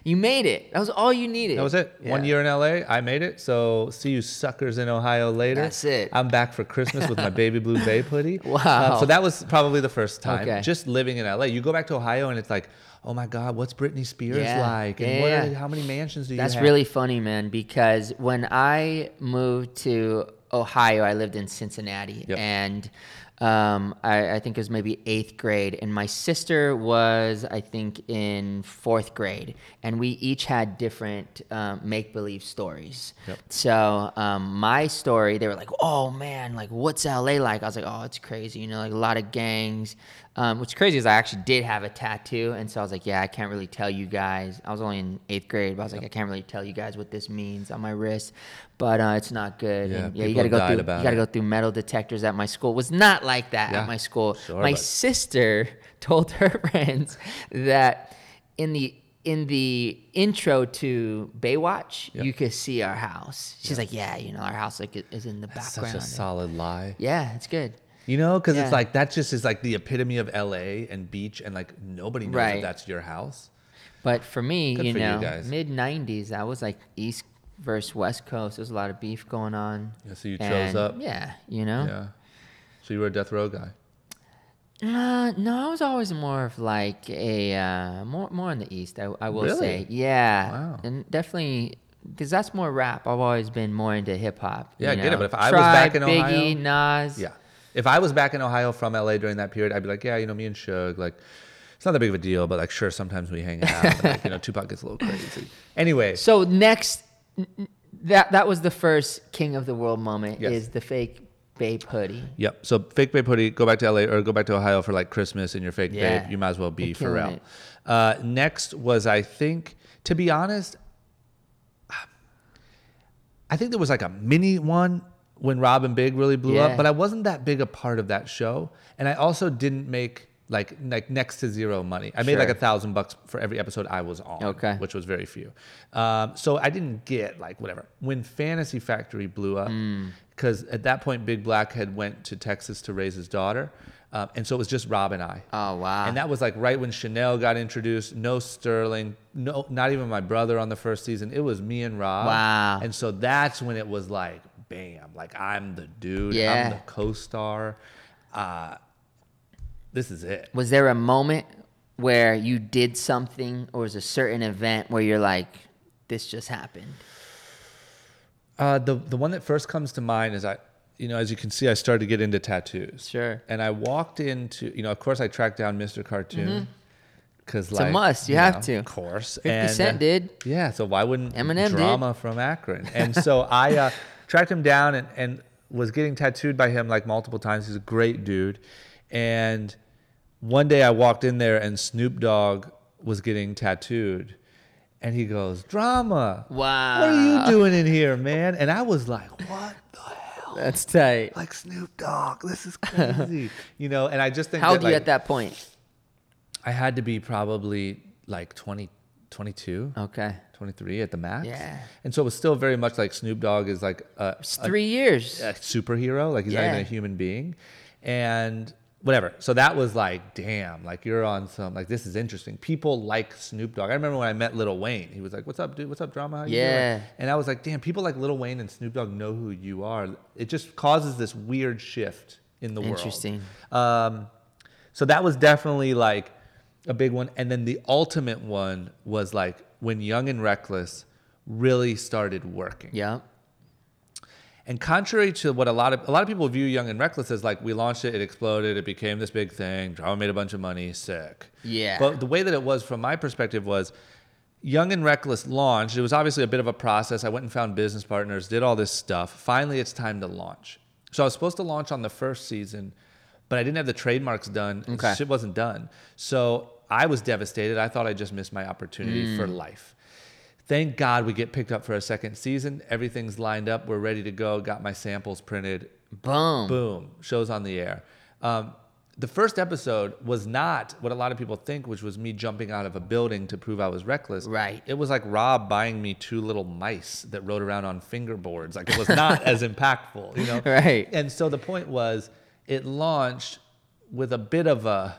S1: you made it. That was all you needed.
S2: that was it. One year in LA, I made it. So see you suckers in Ohio later.
S1: That's it.
S2: I'm back for Christmas with my baby blue *laughs* Bape hoodie.
S1: Wow.
S2: Um, so that was probably the first time.
S1: Okay.
S2: Just living in LA. You go back to Ohio and it's like, oh my God, what's Britney Spears
S1: Yeah.
S2: like? And
S1: Yeah,
S2: what
S1: yeah.
S2: are, how many mansions do you
S1: That's
S2: have?
S1: really funny, man, because when I moved to Ohio, I lived in Cincinnati.
S2: Yep.
S1: And Um, I, I think it was maybe eighth grade, and my sister was, I think, in fourth grade, and we each had different um, make believe stories.
S2: Yep.
S1: So um, my story, they were like, "Oh man, like what's LA like?" I was like, "Oh, it's crazy, you know, like a lot of gangs." Um, what's crazy is I actually did have a tattoo, and so I was like, "Yeah, I can't really tell you guys." I was only in eighth grade, but I was like, "I can't really tell you guys what this means on my wrist." But uh, it's not good.
S2: Yeah,
S1: and, yeah, you
S2: people
S1: got to go through. You got to
S2: it.
S1: go through metal detectors at my school. It was not like that
S2: Yeah,
S1: at my school.
S2: sure,
S1: my
S2: but-
S1: sister *laughs* told her *laughs* friends that in the in the intro to Baywatch,
S2: Yep.
S1: you could see our house. She's like, "Yeah, you know, our house like is in the
S2: That's
S1: background."
S2: such a solid lie.
S1: yeah, it's good.
S2: You know, because
S1: Yeah.
S2: it's like that just is like the epitome of LA and beach, and like nobody knows
S1: Right.
S2: that that's your house.
S1: But for me,
S2: Good
S1: you
S2: for
S1: know, mid '90s, I was like East versus West Coast. There's a lot of beef going on.
S2: Yeah, so you chose
S1: And,
S2: up.
S1: Yeah, you know.
S2: Yeah. So you were a death row guy.
S1: Uh, no, I was always more of like a uh, more more in the East. I, I will
S2: Really?
S1: say, yeah,
S2: Wow.
S1: and definitely because that's more rap. I've always been more into hip hop.
S2: Yeah, I get it, but if I was back in
S1: Biggie, Nas,
S2: Yeah. If I was back in Ohio from LA during that period, I'd be like, yeah, you know, me and Suge, like, it's not that big of a deal, but like, sure, sometimes we hang out. and, like, you know, *laughs* Tupac gets a little crazy. Anyway,
S1: So next, that that was the first King of the World moment.
S2: Yes.
S1: Is the fake Bape hoodie?
S2: Yep. So fake bape hoodie, go back to LA or go back to Ohio for like Christmas and your fake
S1: Yeah.
S2: bape. You might as well be Pharrell. Uh, next was I think, to be honest, I think there was like a mini one when Rob and Big really blew
S1: Yeah.
S2: up, but I wasn't that big a part of that show, and I also didn't make like like next to zero money. I made like a thousand bucks for every episode I was on,
S1: Okay.
S2: which was very few. Um, so I didn't get like whatever. When Fantasy Factory blew up,
S1: Mm.
S2: because at that point Big Black had went to Texas to raise his daughter, um, and so it was just Rob and I.
S1: Oh wow!
S2: And that was like right when Chanel got introduced. No Sterling, no, not even my brother on the first season. It was me and Rob.
S1: Wow.
S2: And so that's when it was like, bam, like I'm the dude.
S1: Yeah.
S2: I'm the co-star. Uh, this is it.
S1: was there a moment where you did something, or was a certain event where you're like, "This just happened"?
S2: Uh, the the one that first comes to mind is I, you know, as you can see, I started to get into tattoos.
S1: Sure.
S2: And I walked into, you know, of course, I tracked down Mr. Cartoon because
S1: Mm-hmm. a must. You have to.
S2: of course.
S1: 50
S2: And,
S1: Cent
S2: uh,
S1: did.
S2: Yeah, so why wouldn't
S1: Eminem did.
S2: drama from Akron? And so I uh, tracked him down and, and was getting tattooed by him like multiple times. He's a great dude. And one day I walked in there and Snoop Dogg was getting tattooed. And he goes, Drama.
S1: Wow.
S2: What are you doing in here, man? And I was like, What the hell?
S1: That's tight.
S2: Like Snoop Dogg, this is crazy. *laughs* you know, and I just think
S1: How old
S2: that,
S1: are you
S2: like,
S1: at that point?
S2: I had to be probably like 20, 22.
S1: Okay.
S2: 23 at the max.
S1: Yeah.
S2: And so it was still very much like Snoop Dogg is like a,
S1: It's
S2: a,
S1: three years.
S2: a superhero, like he's not even a human being. And whatever. So that was like, damn, like you're on some, like this is interesting. People like Snoop Dogg. I remember when I met Lil Wayne, he was like, what's up, dude? What's up, drama? How
S1: Yeah.
S2: doing?" And I was like, damn, people like Lil Wayne and Snoop Dogg know who you are. It just causes this weird shift in the world.
S1: Interesting.
S2: Um, so that was definitely like a big one. And then the ultimate one was like when Young and Reckless really started working.
S1: Yeah.
S2: And contrary to what a lot of a lot of people view Young and Reckless as like we launched it, it exploded, it became this big thing, drama made a bunch of money, sick.
S1: Yeah.
S2: But the way that it was from my perspective was Young and Reckless launched. It was obviously a bit of a process. I went and found business partners, did all this stuff. Finally, it's time to launch. So I was supposed to launch on the first season, but I didn't have the trademarks done.
S1: Okay.
S2: Shit wasn't done. So I was devastated. I thought I just missed my opportunity for life. Thank God we get picked up for a second season. Everything's lined up. We're ready to go. Got my samples printed.
S1: Boom.
S2: Boom. Shows on the air. Um, the first episode was not what a lot of people think, which was me jumping out of a building to prove I was reckless.
S1: Right.
S2: It was like Rob buying me two little mice that rode around on fingerboards. Like it was not as *laughs* impactful, you know?
S1: Right.
S2: And so the point was, it launched with a bit of a,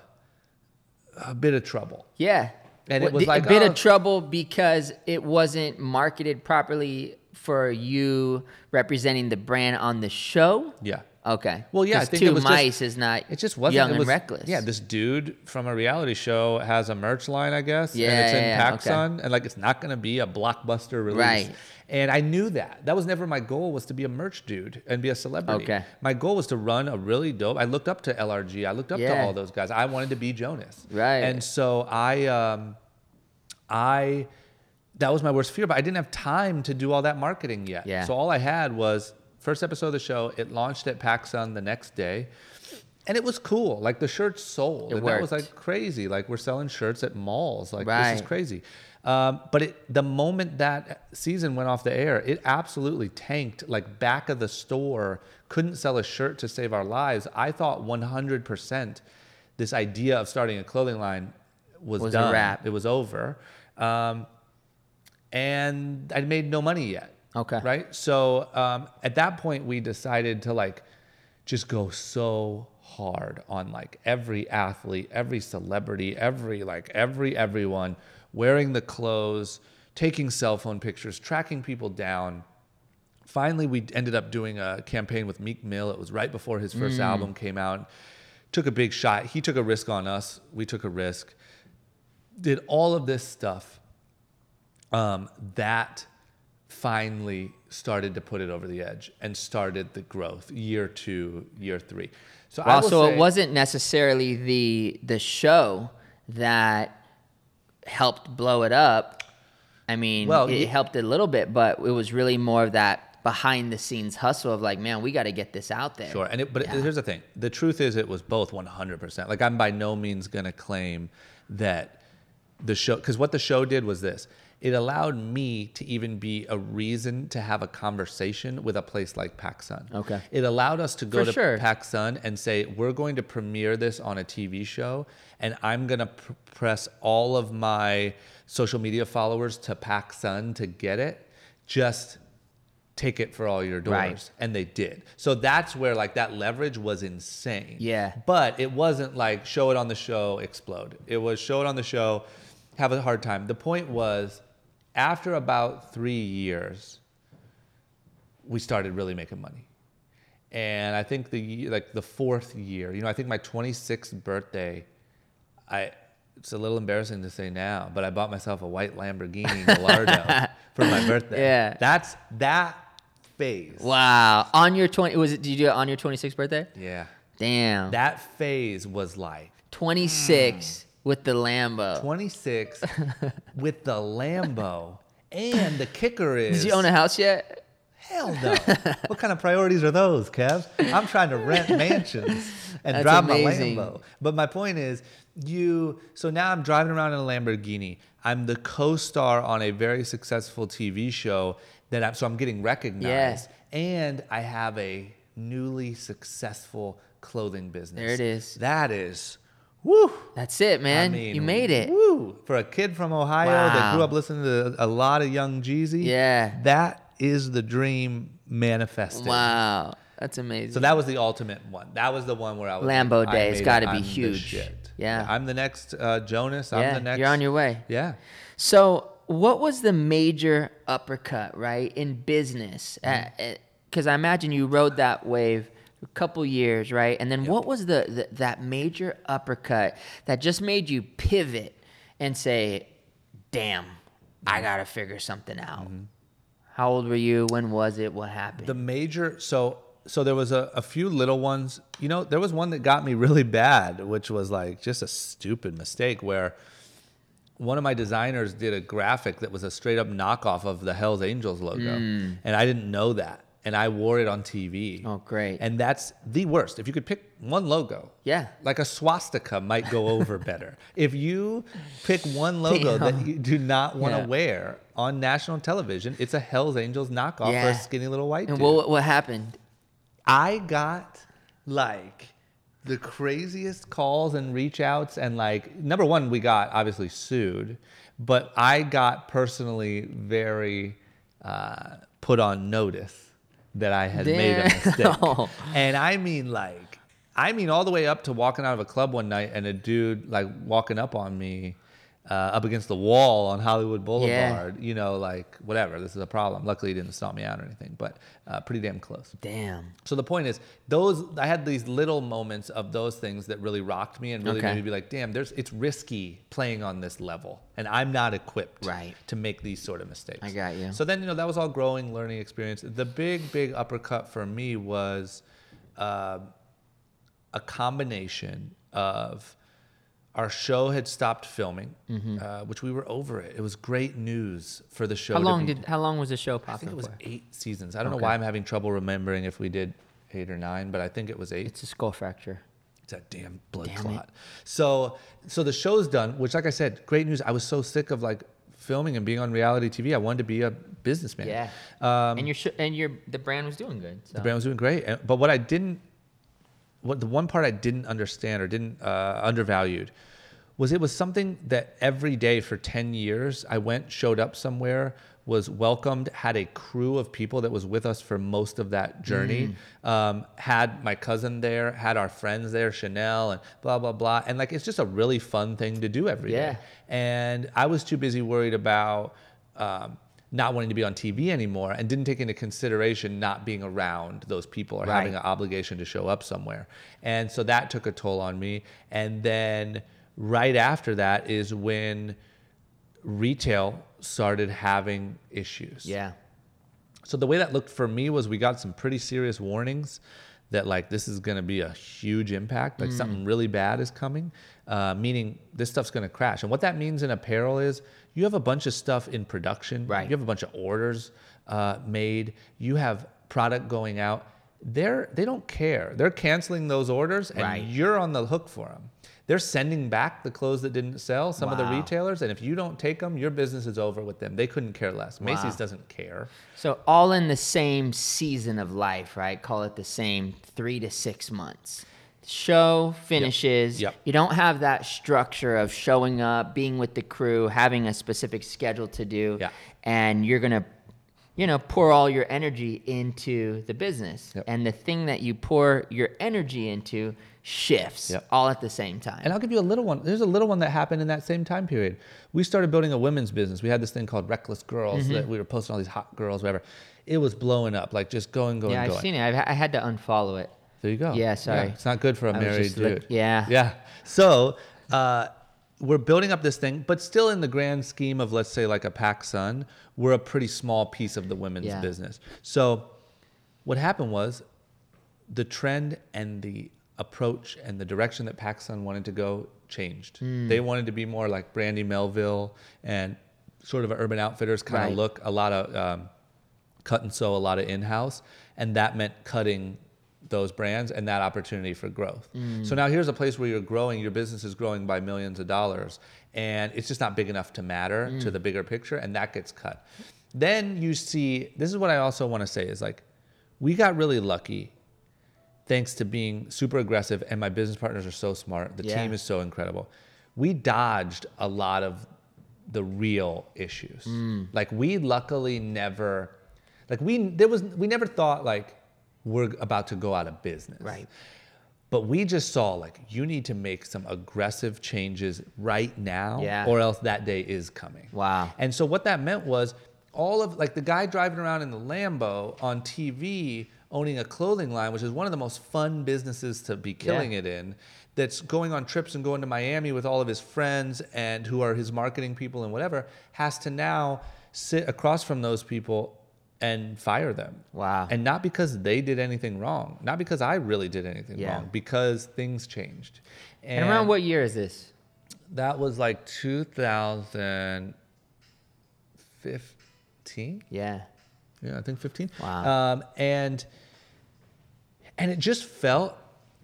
S2: a bit of trouble.
S1: Yeah.
S2: And it was
S1: the-
S2: like,
S1: a bit
S2: oh.
S1: of trouble because it wasn't marketed properly for you representing the brand on the show.
S2: Yeah.
S1: Okay.
S2: Well, yeah, I think
S1: two
S2: it was just-
S1: mice is not.
S2: It just wasn't.
S1: young
S2: it
S1: and reckless.
S2: Yeah, this dude from a reality show has a merch line, I guess.
S1: Yeah,
S2: and it's in
S1: yeah, yeah, okay.
S2: And like it's not going to be a blockbuster release.
S1: Right.
S2: And I knew that. That was never my goal. Was to be a merch dude and be a celebrity.
S1: Okay.
S2: My goal was to run a really dope. I looked up to LRG. I looked up to all those guys. I wanted to be Jonas.
S1: Right.
S2: And so I, um, I, that was my worst fear. But I didn't have time to do all that marketing yet.
S1: Yeah.
S2: So all I had was first episode of the show. It launched at PacSun the next day. And it was cool. Like the shirts sold.
S1: It
S2: and that was like crazy. Like we're selling shirts at malls. Like this is crazy. Um, but it, the moment that season went off the air, it absolutely tanked. Like back of the store, couldn't sell a shirt to save our lives. I thought 100% this idea of starting a clothing line was,
S1: Was a
S2: done.
S1: wrap.
S2: It was over. Um, and I'd made no money yet.
S1: Okay.
S2: Right. So um, at that point, we decided to like just go so hard on like every athlete, every celebrity, every like every everyone wearing the clothes, taking cell phone pictures, tracking people down. Finally, we ended up doing a campaign with Meek Mill. It was right before his first album came out. Took a big shot. He took a risk on us. We took a risk. Did all of this stuff um, that finally started to put it over the edge and started the growth year two, year three. So
S1: Wow, so
S2: say,
S1: it wasn't necessarily the the show that helped blow it up. I mean,
S2: Well,
S1: it helped a little bit, but it was really more of that behind the scenes hustle of like, man, we got to get this out there.
S2: Sure, and it, but
S1: Yeah.
S2: here's the thing: the truth is, it was both 100%. Like I'm by no means going to claim that the show, because what the show did was this: it allowed me to even be a reason to have a conversation with a place like PacSun.
S1: Okay.
S2: It allowed us to go
S1: For
S2: to
S1: sure.
S2: PacSun and say, we're going to premiere this on a TV show, and I'm going to pr- press all of my social media followers to PacSun to get it. Just take it for all your doors.
S1: Right.
S2: And they did. So that's where like that leverage was insane.
S1: Yeah.
S2: But it wasn't like show it on the show, explode. It was show it on the show, have a hard time. The point was after about three years, we started really making money. And I think the like the fourth year, you know, I think my 26th birthday, I it's a little embarrassing to say now, but I bought myself a white Lamborghini *laughs* Gallardo for my birthday.
S1: Yeah.
S2: That's that phase.
S1: Wow. On your 20 was it did you do it on your 26th birthday?
S2: Yeah.
S1: Damn.
S2: That phase was like
S1: 26 hmm. With the Lambo.
S2: 26 *laughs* with the Lambo. And the kicker is *laughs*
S1: Did you own a house yet?
S2: Hell no. what kind of priorities are those, Kev? I'm trying to rent *laughs* mansions and
S1: That's
S2: drive
S1: amazing.
S2: my Lambo. But my point is, you. So now I'm driving around in a Lamborghini. I'm the co-star on a very successful TV show that I'm. So I'm getting recognized, and I have a newly successful clothing business.
S1: There it is.
S2: That is, woo.
S1: That's it, man.
S2: I mean,
S1: you made it.
S2: Woo! For a kid from Ohio that grew up listening to a lot of Young Jeezy.
S1: Yeah.
S2: That is the dream manifested.
S1: Wow. That's amazing.
S2: So that was the ultimate one. That was the one where I was
S1: Lambo
S2: like,
S1: Day, It's gotta
S2: it.
S1: be
S2: I'm
S1: huge.
S2: shit.
S1: Yeah.
S2: I'm the next uh, Jonas. I'm
S1: yeah,
S2: the next.
S1: you're on your way.
S2: Yeah.
S1: So, what was the major uppercut, right, in business? Uh, mm. uh, because I imagine you rode that wave a couple years, right? And then what was the, the that major uppercut that just made you pivot and say, "Damn, I mm-hmm. gotta figure something out." Mm-hmm. How old were you? When was it? What happened?
S2: The major. So so there was a, a few little ones. You know, there was one that got me really bad, which was like just a stupid mistake where one of my designers did a graphic that was a straight up knockoff of the Hell's Angels logo, mm. and I didn't know that, and I wore it on TV.
S1: Oh, great.
S2: And that's the worst. If you could pick one logo,
S1: Yeah.
S2: like a swastika might go *laughs* over better. If you pick one logo that you do not want to
S1: Yeah.
S2: wear on national television, it's a Hell's Angels knockoff for a skinny little white
S1: and
S2: dude.
S1: what what happened?
S2: I got like the craziest calls and reach outs and like number one we got obviously sued but i got personally very uh, put on notice that i had made a
S1: Damn.
S2: mistake *laughs* and i mean like i mean all the way up to walking out of a club one night and a dude like walking up on me uh, up against the wall on Hollywood Boulevard. You know, like whatever. This is a problem. Luckily, he didn't stomp me out or anything, but uh, pretty damn close.
S1: Damn.
S2: So the point is, those I had these little moments of those things that really rocked me and really
S1: Okay.
S2: made me be like, damn, there's it's risky playing on this level, and I'm not equipped
S1: Right.
S2: to make these sort of mistakes.
S1: I got you.
S2: So then you know that was all growing, learning experience. The big, big uppercut for me was uh, a combination of our show had stopped filming, uh, which we were over it. It was great news for the show.
S1: Mm-hmm. How long
S2: be-
S1: did how long was the show Popular
S2: I think it was eight seasons. I don't know why I'm having trouble remembering if we did eight or nine, but I think it was eight.
S1: It's a skull fracture.
S2: It's a damn blood
S1: Damn it.
S2: clot. So, so the show's done. Which, like I said, great news. I was so sick of like filming and being on reality TV. I wanted to be a businessman.
S1: Yeah.
S2: Um,
S1: and your sh- and your the brand was doing good. So.
S2: the brand was doing great. But what I didn't, what the one part I didn't understand or didn't uh, undervalued, was it was something that every day for ten years I went, showed up somewhere, was welcomed, had a crew of people that was with us for most of that journey. Um, had my cousin there, had our friends there, Chanel, and blah blah blah. And like it's just a really fun thing to do every day.
S1: Yeah.
S2: And I was too busy worried about. Um, not wanting to be on TV anymore and didn't take into consideration not being around those people or
S1: Right.
S2: having an obligation to show up somewhere. And so that took a toll on me. And then right after that is when retail started having issues.
S1: Yeah.
S2: So the way that looked for me was we got some pretty serious warnings that like this is going to be a huge impact,
S1: Mm.
S2: like something really bad is coming, uh, meaning this stuff's going to crash. And what that means in apparel is you have a bunch of stuff in production,
S1: Right.
S2: You have a bunch of orders uh, made, you have product going out. They're they don't care. They're canceling those orders, and
S1: Right.
S2: you're on the hook for them. They're sending back the clothes that didn't sell. Some of the retailers, and if you don't take them, your business is over with them. They couldn't care less.
S1: Wow.
S2: Macy's doesn't care.
S1: So all in the same season of life, right? Call it the same three to six months. Show finishes.
S2: Yep.
S1: You don't have that structure of showing up, being with the crew, having a specific schedule to do,
S2: Yeah.
S1: and you're gonna, you know, pour all your energy into the business.
S2: Yep.
S1: And the thing that you pour your energy into shifts
S2: Yep.
S1: all at the same time.
S2: And I'll give you a little one. There's a little one that happened in that same time period. We started building a women's business. We had this thing called Reckless Girls
S1: Mm-hmm.
S2: that we were posting all these hot girls, whatever. It was blowing up, like just going, going,
S1: yeah, I've
S2: going.
S1: seen it. I've, I had to unfollow it.
S2: There you go.
S1: Yeah, sorry.
S2: it's not good for a
S1: I
S2: married dude.
S1: yeah.
S2: Yeah. So uh, we're building up this thing, but still in the grand scheme of, let's say, like a PacSun, we're a pretty small piece of the women's
S1: Yeah.
S2: business. So what happened was the trend and the approach and the direction that PacSun wanted to go changed.
S1: Hmm.
S2: They wanted to be more like Brandy Melville and sort of an Urban Outfitters kind
S1: Right.
S2: of look. A lot of um, cut and sew, a lot of in-house, and that meant cutting those brands and that opportunity for growth. So now here's a place where you're growing, your business is growing by millions of dollars, and it's just not big enough to matter to the bigger picture, and that gets cut. Then you see, this is what I also want to say is like, we got really lucky thanks to being super aggressive and my business partners are so smart. The
S1: Yeah.
S2: team is so incredible. We dodged a lot of the real issues.
S1: Mm.
S2: Like we luckily never like we there was we never thought like we're about to go out of business.
S1: Right.
S2: But we just saw like you need to make some aggressive changes right now
S1: Yeah.
S2: or else that day is coming.
S1: Wow.
S2: And so what that meant was all of like the guy driving around in the Lambo on TV owning a clothing line, which is one of the most fun businesses to be killing
S1: Yeah.
S2: it in, that's going on trips and going to Miami with all of his friends and who are his marketing people and whatever, has to now sit across from those people and fire them.
S1: Wow.
S2: And not because they did anything wrong, not because I really did anything
S1: Yeah.
S2: wrong, because things changed.
S1: and around what year is this?
S2: That was like 2015.
S1: Yeah.
S2: Yeah, I think 15.
S1: Wow.
S2: Um, and and it just felt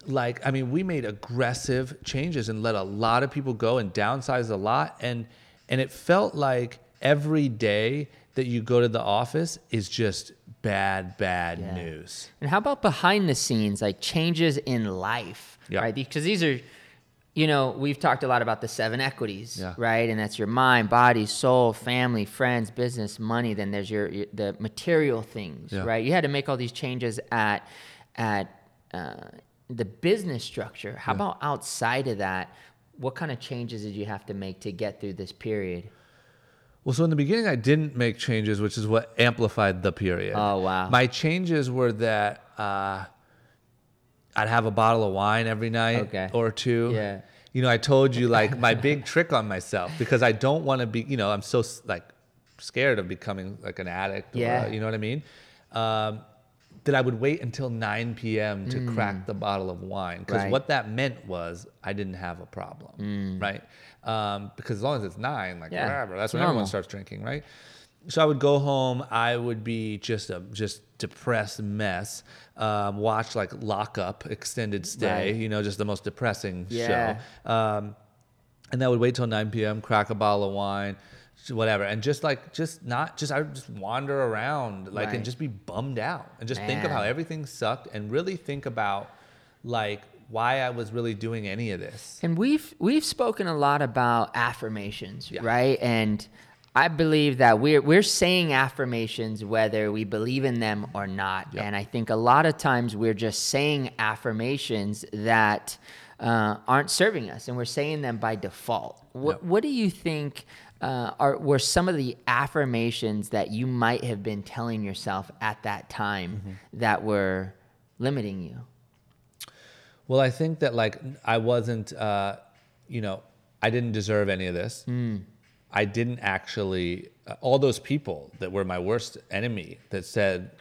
S2: like I mean, we made aggressive changes and let a lot of people go and downsized a lot and and it felt like every day that you go to the office is just bad bad
S1: Yeah.
S2: news.
S1: And how about behind the scenes, like changes in life,
S2: Yeah.
S1: right? Because these are, you know, we've talked a lot about the seven equities,
S2: Yeah.
S1: right? And that's your mind, body, soul, family, friends, business, money. Then there's your, your the material things,
S2: Yeah.
S1: right? You had to make all these changes at at uh, the business structure. How about outside of that? what kind of changes did you have to make to get through this period?
S2: Well, so in the beginning, I didn't make changes, which is what amplified the period.
S1: Oh, wow.
S2: My changes were that uh, I'd have a bottle of wine every night
S1: Okay.
S2: or two.
S1: Yeah.
S2: You know, I told you like my big *laughs* trick on myself because I don't want to be. You know, I'm so like scared of becoming like an addict. Or,
S1: Yeah.
S2: you know what I mean? Um, that I would wait until 9 p.m. to crack the bottle of wine because
S1: Mm. Right.
S2: what that meant was I didn't have a problem, right? Um, because as long as it's nine, like.
S1: Yeah.
S2: whatever, that's when
S1: Normal.
S2: everyone starts drinking, right? So I would go home. I would be just a just depressed mess. Um, watch like Lock Up, Extended Stay.
S1: Right.
S2: You know, just the most depressing
S1: Yeah.
S2: show. Um, and I would wait till 9 p.m. Crack a bottle of wine, whatever, and just like just not just I would just wander around like
S1: Right.
S2: and just be bummed out and just think of how everything sucked and really think about like why I was really doing any of this.
S1: And we've we've spoken a lot about affirmations,
S2: Yeah.
S1: right? And I believe that we're we're saying affirmations whether we believe in them or not.
S2: Yeah.
S1: And I think a lot of times we're just saying affirmations that uh, aren't serving us, and we're saying them by default. What
S2: Yep.
S1: What do you think? Uh, are were some of the affirmations that you might have been telling yourself at that time
S2: Mm-hmm.
S1: that were limiting you?
S2: Well, I think that like I wasn't, uh, you know, I didn't deserve any of this.
S1: Hmm.
S2: I didn't actually. Uh, all those people that were my worst enemy that said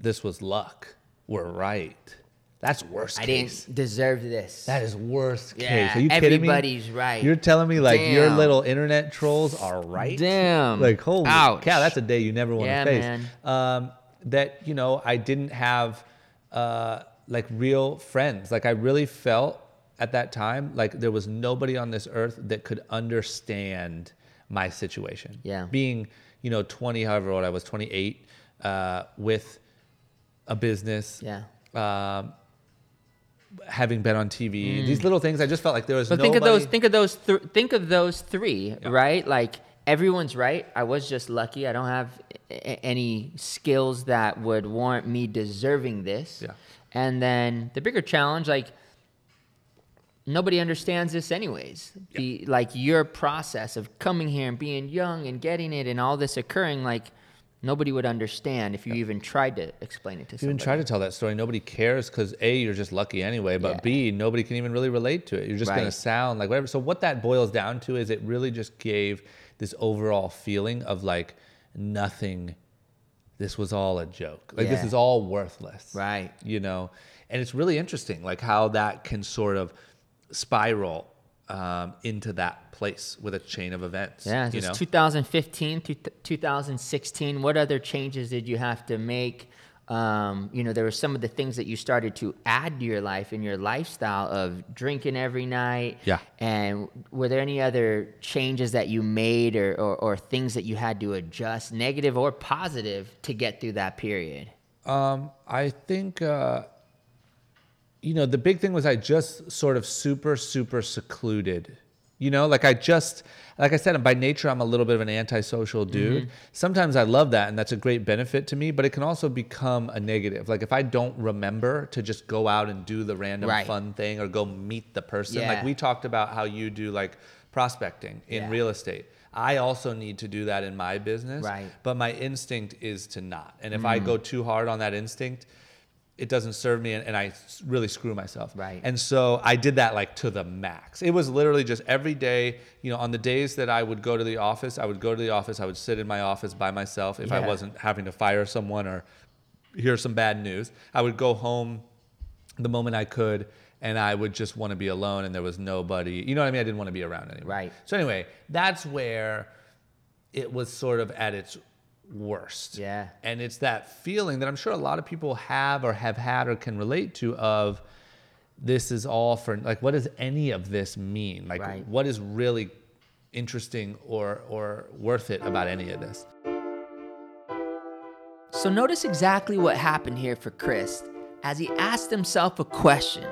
S2: this was luck were right. That's worst
S1: I
S2: case.
S1: didn't deserve this.
S2: That is worst
S1: Yeah,
S2: case. Are you kidding me?
S1: everybody's right.
S2: You're telling me like your little internet trolls are right?
S1: Damn.
S2: Like holy
S1: Ouch.
S2: cow, that's a day you never want to
S1: Yeah,
S2: face.
S1: man.
S2: Um, that you know, I didn't have uh, like real friends. Like I really felt at that time like there was nobody on this earth that could understand my situation.
S1: Yeah.
S2: Being you know 20, however old I was, 28, uh, with a business.
S1: Yeah.
S2: Um, having been on TV, these little things, I just felt like there was
S1: But
S2: nobody.
S1: think of those. Think of those. Th- think of those three. Right. Like everyone's right. I was just lucky. I don't have a- any skills that would warrant me deserving this.
S2: Yeah.
S1: And then the bigger challenge, like nobody understands this anyways. The like your process of coming here and being young and getting it and all this occurring, like nobody would understand if you even tried to explain it to
S2: If you even
S1: somebody.
S2: try to tell that story, nobody cares because A, you're just lucky anyway, but
S1: Yeah.
S2: B, nobody can even really relate to it. You're just going to sound like whatever. So, what that boils down to is it really just gave this overall feeling of like nothing, this was all a joke. Like, this is all worthless.
S1: Right.
S2: You know? And it's really interesting, like how that can sort of spiral um, into that place with a chain of events.
S1: Yeah,
S2: you
S1: so
S2: know?
S1: 2015 to 2016. What other changes did you have to make? Um, you know, there were some of the things that you started to add to your life and your lifestyle of drinking every night.
S2: Yeah.
S1: And were there any other changes that you made or, or, or things that you had to adjust, negative or positive, to get through that period?
S2: Um, I think, uh, you know, the big thing was I just sort of super, super secluded. You know, like I just, like I said, by nature, I'm a little bit of an antisocial dude. Mm-hmm. Sometimes I love that, and that's a great benefit to me, but it can also become a negative. Like if I don't remember to just go out and do the random
S1: Right.
S2: fun thing or go meet the person,
S1: Yeah.
S2: like we talked about how you do like prospecting in
S1: Yeah.
S2: real estate. I also need to do that in my business
S1: Right.
S2: but my instinct is to not. And if I mm. go too hard on that instinct, it doesn't serve me and, and I really screw myself.
S1: Right.
S2: And so I did that like to the max. It was literally just every day, you know, on the days that I would go to the office, I would go to the office, I would sit in my office by myself if I wasn't having to fire someone or hear some bad news. I would go home the moment I could and I would just want to be alone and there was nobody. You know what I mean? I didn't want to be around anyone.
S1: Right.
S2: So anyway, that's where it was sort of at its worst.
S1: Yeah.
S2: And it's that feeling that I'm sure a lot of people have or have had or can relate to of this is all for like what does any of this mean? Like
S1: Right.
S2: what is really interesting or or worth it about any of this?
S1: So notice exactly what happened here for Chris as he asked himself a question.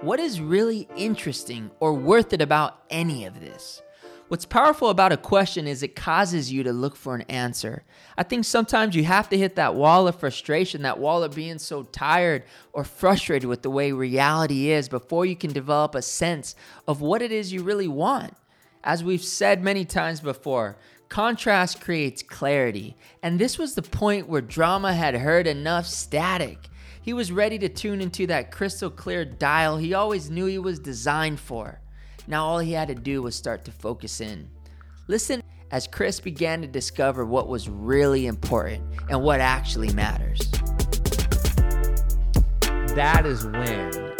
S1: What is really interesting or worth it about any of this? What's powerful about a question is it causes you to look for an answer. I think sometimes you have to hit that wall of frustration, that wall of being so tired or frustrated with the way reality is before you can develop a sense of what it is you really want. As we've said many times before, contrast creates clarity. And this was the point where drama had heard enough static. He was ready to tune into that crystal clear dial he always knew he was designed for. Now all he had to do was start to focus in. Listen as Chris began to discover what was really important and what actually matters.
S2: That is when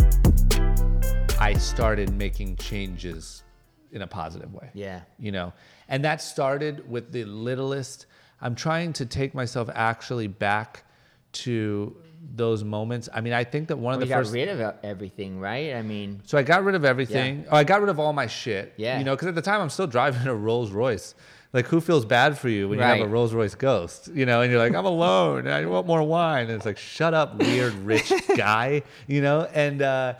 S2: I started making changes in a positive way.
S1: Yeah.
S2: You know, and that started with the littlest. I'm trying to take myself actually back to those moments. I mean, I think that one of
S1: We
S2: the
S1: got
S2: first.
S1: rid of everything, right? I mean,
S2: So I got rid of everything. Oh, I got rid of all my shit.
S1: Yeah.
S2: You know, because at the time I'm still driving a Rolls Royce. Like, who feels bad for you when you have a Rolls Royce Ghost? You know, and you're like, I'm alone. I want more wine. And it's like, shut up, weird rich *laughs* guy. You know, and uh,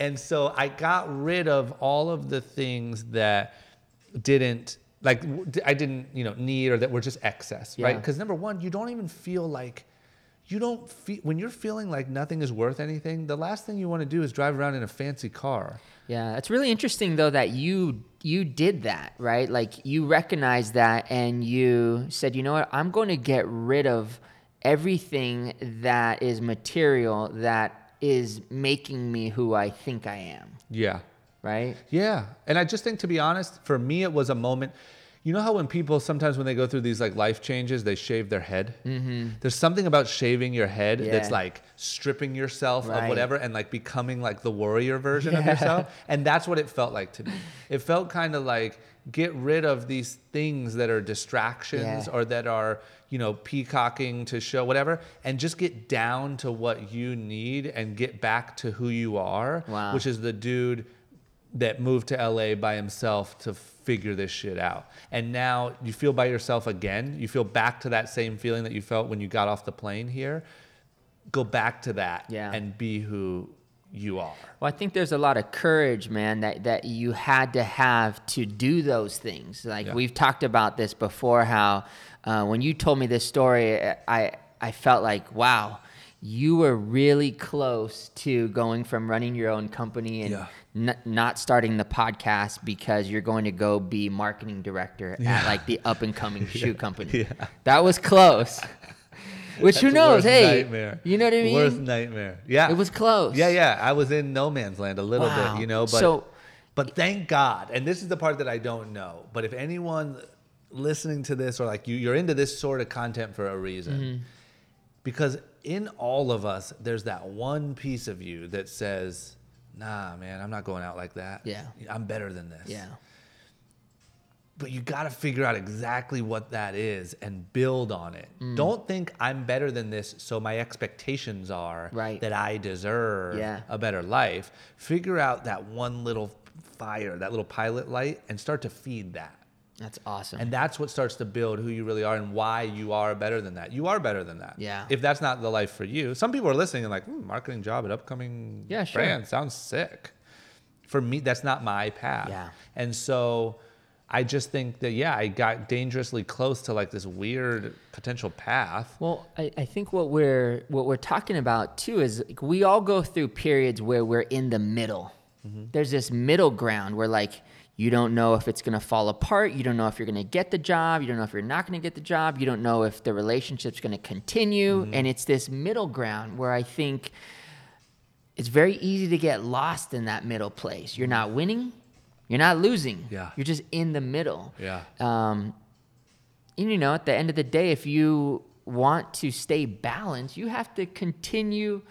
S2: and so I got rid of all of the things that didn't like I didn't you know need or that were just excess, right? Because number one, you don't even feel like you don't feel when you're feeling like nothing is worth anything. The last thing you want to do is drive around in a fancy car.
S1: Yeah, it's really interesting though that you you did that, right? Like you recognized that and you said, "You know what? I'm going to get rid of everything that is material that is making me who I think I am."
S2: Yeah.
S1: Right?
S2: Yeah. And I just think to be honest, for me it was a moment you know how when people sometimes when they go through these like life changes, they shave their head? Mm-hmm. There's something about shaving your head that's like stripping yourself of whatever and like becoming like the warrior version of yourself. *laughs* And that's what it felt like to me. It felt kind of like get rid of these things that are distractions
S1: Yeah.
S2: or that are, you know, peacocking to show whatever and just get down to what you need and get back to who you are,
S1: Wow.
S2: which is the dude that moved to LA by himself to figure this shit out. And now you feel by yourself again. You feel back to that same feeling that you felt when you got off the plane here. Go back to that
S1: Yeah.
S2: and be who you are.
S1: Well, I think there's a lot of courage, man, that, that you had to have to do those things. Like
S2: Yeah.
S1: we've talked about this before, how uh, when you told me this story, I I felt like, wow, you were really close to going from running your own company and
S2: Yeah.
S1: n- not starting the podcast because you're going to go be marketing director at like the up and coming *laughs* shoe company.
S2: Yeah.
S1: That was close. *laughs* Which who
S2: That's
S1: knows?
S2: worst
S1: Hey,
S2: nightmare.
S1: you know what I mean?
S2: Worst nightmare. Yeah.
S1: It was close.
S2: Yeah, yeah. I was in no man's land a little
S1: Wow.
S2: bit, you know, but
S1: So-
S2: but thank God. And this is the part that I don't know. But if anyone listening to this or like you you're into this sort of content for a reason.
S1: Mm-hmm.
S2: Because in all of us there's that one piece of you that says, "Nah, man, I'm not going out like that.
S1: Yeah.
S2: I'm better than this."
S1: Yeah.
S2: but you got to figure out exactly what that is and build on it. Mm. Don't think I'm better than this, so my expectations are
S1: Right.
S2: that I deserve
S1: Yeah.
S2: a better life. Figure out that one little fire, that little pilot light, and start to feed that.
S1: That's awesome.
S2: And that's what starts to build who you really are and why you are better than that. You are better than that.
S1: Yeah.
S2: If that's not the life for you, some people are listening and like, hmm, marketing job at upcoming
S1: Yeah, sure.
S2: brand sounds sick. For me, that's not my path.
S1: Yeah.
S2: And so I just think that, yeah, I got dangerously close to like this weird potential path.
S1: Well, I, I think what we're what we're talking about too is like, we all go through periods where we're in the middle. There's this middle ground where like you don't know if it's gonna fall apart. You don't know if you're gonna get the job. You don't know if you're not gonna get the job. You don't know if the relationship's gonna continue. And it's this middle ground where I think it's very easy to get lost in that middle place. You're not winning. You're not losing.
S2: Yeah.
S1: You're just in the middle.
S2: Yeah.
S1: Um, and you know, at the end of the day, if you want to stay balanced, you have to continue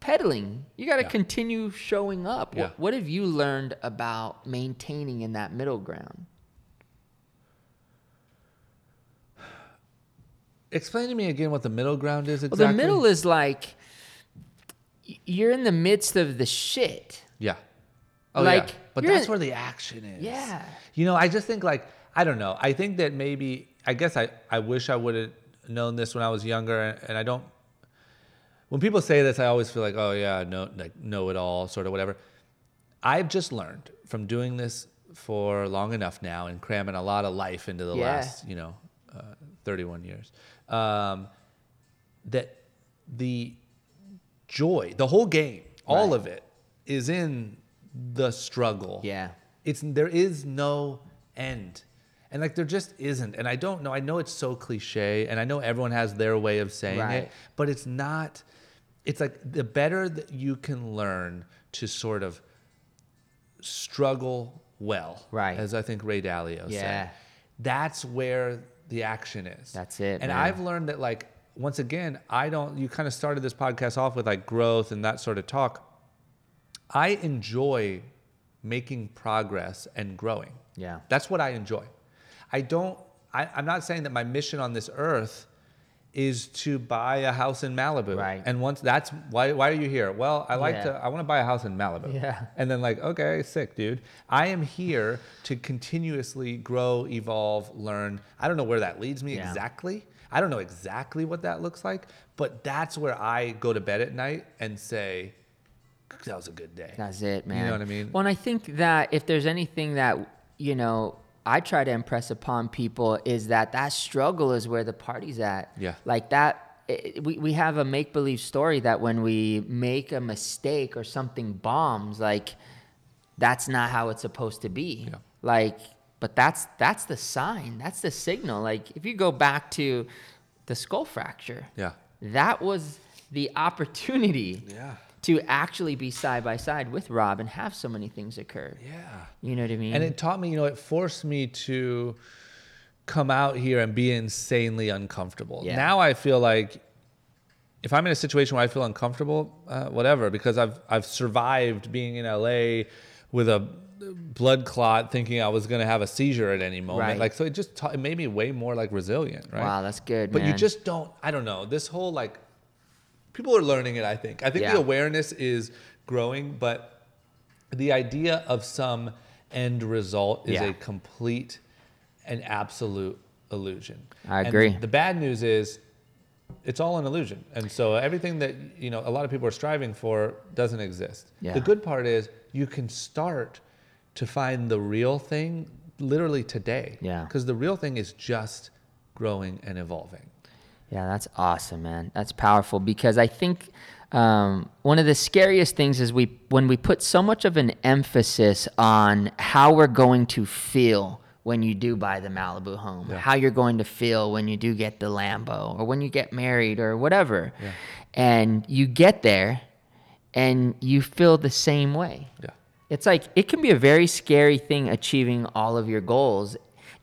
S1: pedaling. You got to
S2: Yeah.
S1: continue showing up.
S2: Yeah.
S1: What, what have you learned about maintaining in that middle ground?
S2: Explain to me again what the middle ground is
S1: Well,
S2: exactly.
S1: the middle is like you're in the midst of the shit.
S2: Yeah. Oh,
S1: Like,
S2: yeah. But that's
S1: in-
S2: where the action is.
S1: Yeah.
S2: You know, I just think like I don't know. I think that maybe I guess I I wish I would have known this when I was younger, and, and I don't. When people say this, I always feel like, oh yeah, no, like know it all, sort of whatever. I've just learned from doing this for long enough now and cramming a lot of life into the
S1: Yeah.
S2: last, you know, uh, 31 years. Um, that the joy, the whole game, all of it is in the struggle.
S1: Yeah.
S2: It's there is no end. And like there just isn't. And I don't know. I know it's so cliche and I know everyone has their way of saying
S1: Right.
S2: it, but it's not it's like the better that you can learn to sort of struggle well.
S1: Right.
S2: As I think Ray Dalio
S1: Yeah.
S2: said. That's where the action is.
S1: That's it,
S2: And
S1: man.
S2: I've learned that like once again, I don't you kind of started this podcast off with like growth and that sort of talk. I enjoy making progress and growing.
S1: Yeah.
S2: That's what I enjoy. I don't, I, I'm not saying that my mission on this earth is to buy a house in Malibu.
S1: Right.
S2: And once that's why, why are you here? Well, I like
S1: Yeah.
S2: to, I want to buy a house in Malibu.
S1: Yeah.
S2: And then like, okay, sick, dude. I am here to continuously grow, evolve, learn. I don't know where that leads me
S1: Yeah.
S2: exactly. I don't know exactly what that looks like, but that's where I go to bed at night and say, that was a good day.
S1: That's it, man.
S2: You know what I mean?
S1: Well, and I think that if there's anything that, you know, I try to impress upon people is that that struggle is where the party's at.
S2: Yeah.
S1: Like that, it, we, we have a make believe story that when we make a mistake or something bombs, like that's not how it's supposed to be.
S2: Yeah.
S1: Like, but that's that's the sign. That's the signal. Like if you go back to the skull fracture,
S2: Yeah.
S1: that was the opportunity
S2: Yeah.
S1: To actually be side by side with Rob and have so many things occur.
S2: Yeah.
S1: You know what I mean?
S2: And it taught me, you know, it forced me to come out here and be insanely uncomfortable.
S1: Yeah.
S2: Now I feel like if I'm in a situation where I feel uncomfortable, uh, whatever, because I've I've survived being in LA with a blood clot, thinking I was going to have a seizure at any moment.
S1: Right.
S2: Like so, it just taught, it made me way more like resilient. Right.
S1: Wow, that's good,
S2: But you just don't. I don't know. This whole like people are learning it. I think. I think
S1: Yeah.
S2: the awareness is growing, but the idea of some end result is
S1: Yeah.
S2: a complete and absolute illusion.
S1: I
S2: And
S1: agree.
S2: the bad news is it's all an illusion. And so everything that you know a lot of people are striving for doesn't exist.
S1: Yeah.
S2: The good part is you can start to find the real thing literally today.
S1: Yeah.
S2: Because the real thing is just growing and evolving.
S1: Yeah, that's awesome, man. That's powerful because I think um, one of the scariest things is we when we put so much of an emphasis on how we're going to feel when you do buy the Malibu home,
S2: Yeah.
S1: how you're going to feel when you do get the Lambo, or when you get married, or whatever, and you get there, and you feel the same way.
S2: Yeah.
S1: It's like it can be a very scary thing achieving all of your goals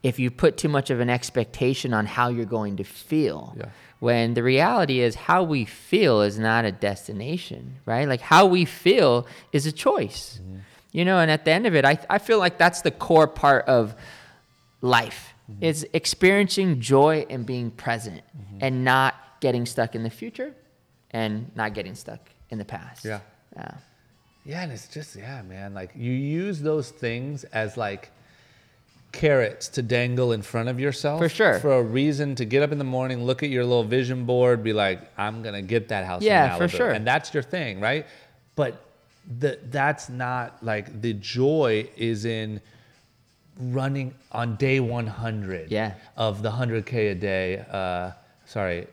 S1: if you put too much of an expectation on how you're going to feel.
S2: Yeah.
S1: When the reality is how we feel is not a destination, right? Like how we feel is a choice. Mm-hmm. You know, and at the end of it, I, I feel like that's the core part of life mm-hmm. is experiencing joy and being present mm-hmm. and not getting stuck in the future and not getting stuck in the past.
S2: Yeah.
S1: Yeah.
S2: Yeah, and it's just yeah, man. Like you use those things as like carrots to dangle in front of yourself
S1: For sure.
S2: for a reason to get up in the morning, look at your little vision board, be like, I'm gonna get that house.
S1: Yeah, for sure.
S2: And that's your thing, right? But the, that's not like the joy is in running on day 100
S1: Yeah.
S2: of the 100k a day. Uh, sorry,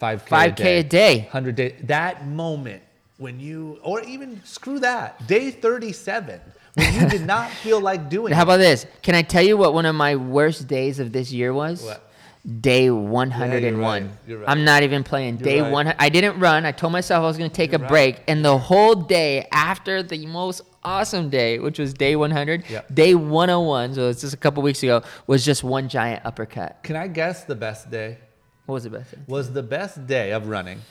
S2: 5k,
S1: 5K a day.
S2: 100 day that moment when you or even screw that day 37 when you did *laughs* not feel like doing
S1: How
S2: it.
S1: about this? Can I tell you what one of my worst days of this year was?
S2: What?
S1: Day 101.
S2: right. You're right.
S1: I'm not even playing. Day
S2: right.
S1: one. I didn't run. I told myself I was going to take a
S2: right.
S1: break, and the whole day after the most awesome day, which was day 100,
S2: Yeah.
S1: day 101, so it's just a couple weeks ago, was just one giant uppercut.
S2: can i guess the best day
S1: What was the best day?
S2: was the best day of running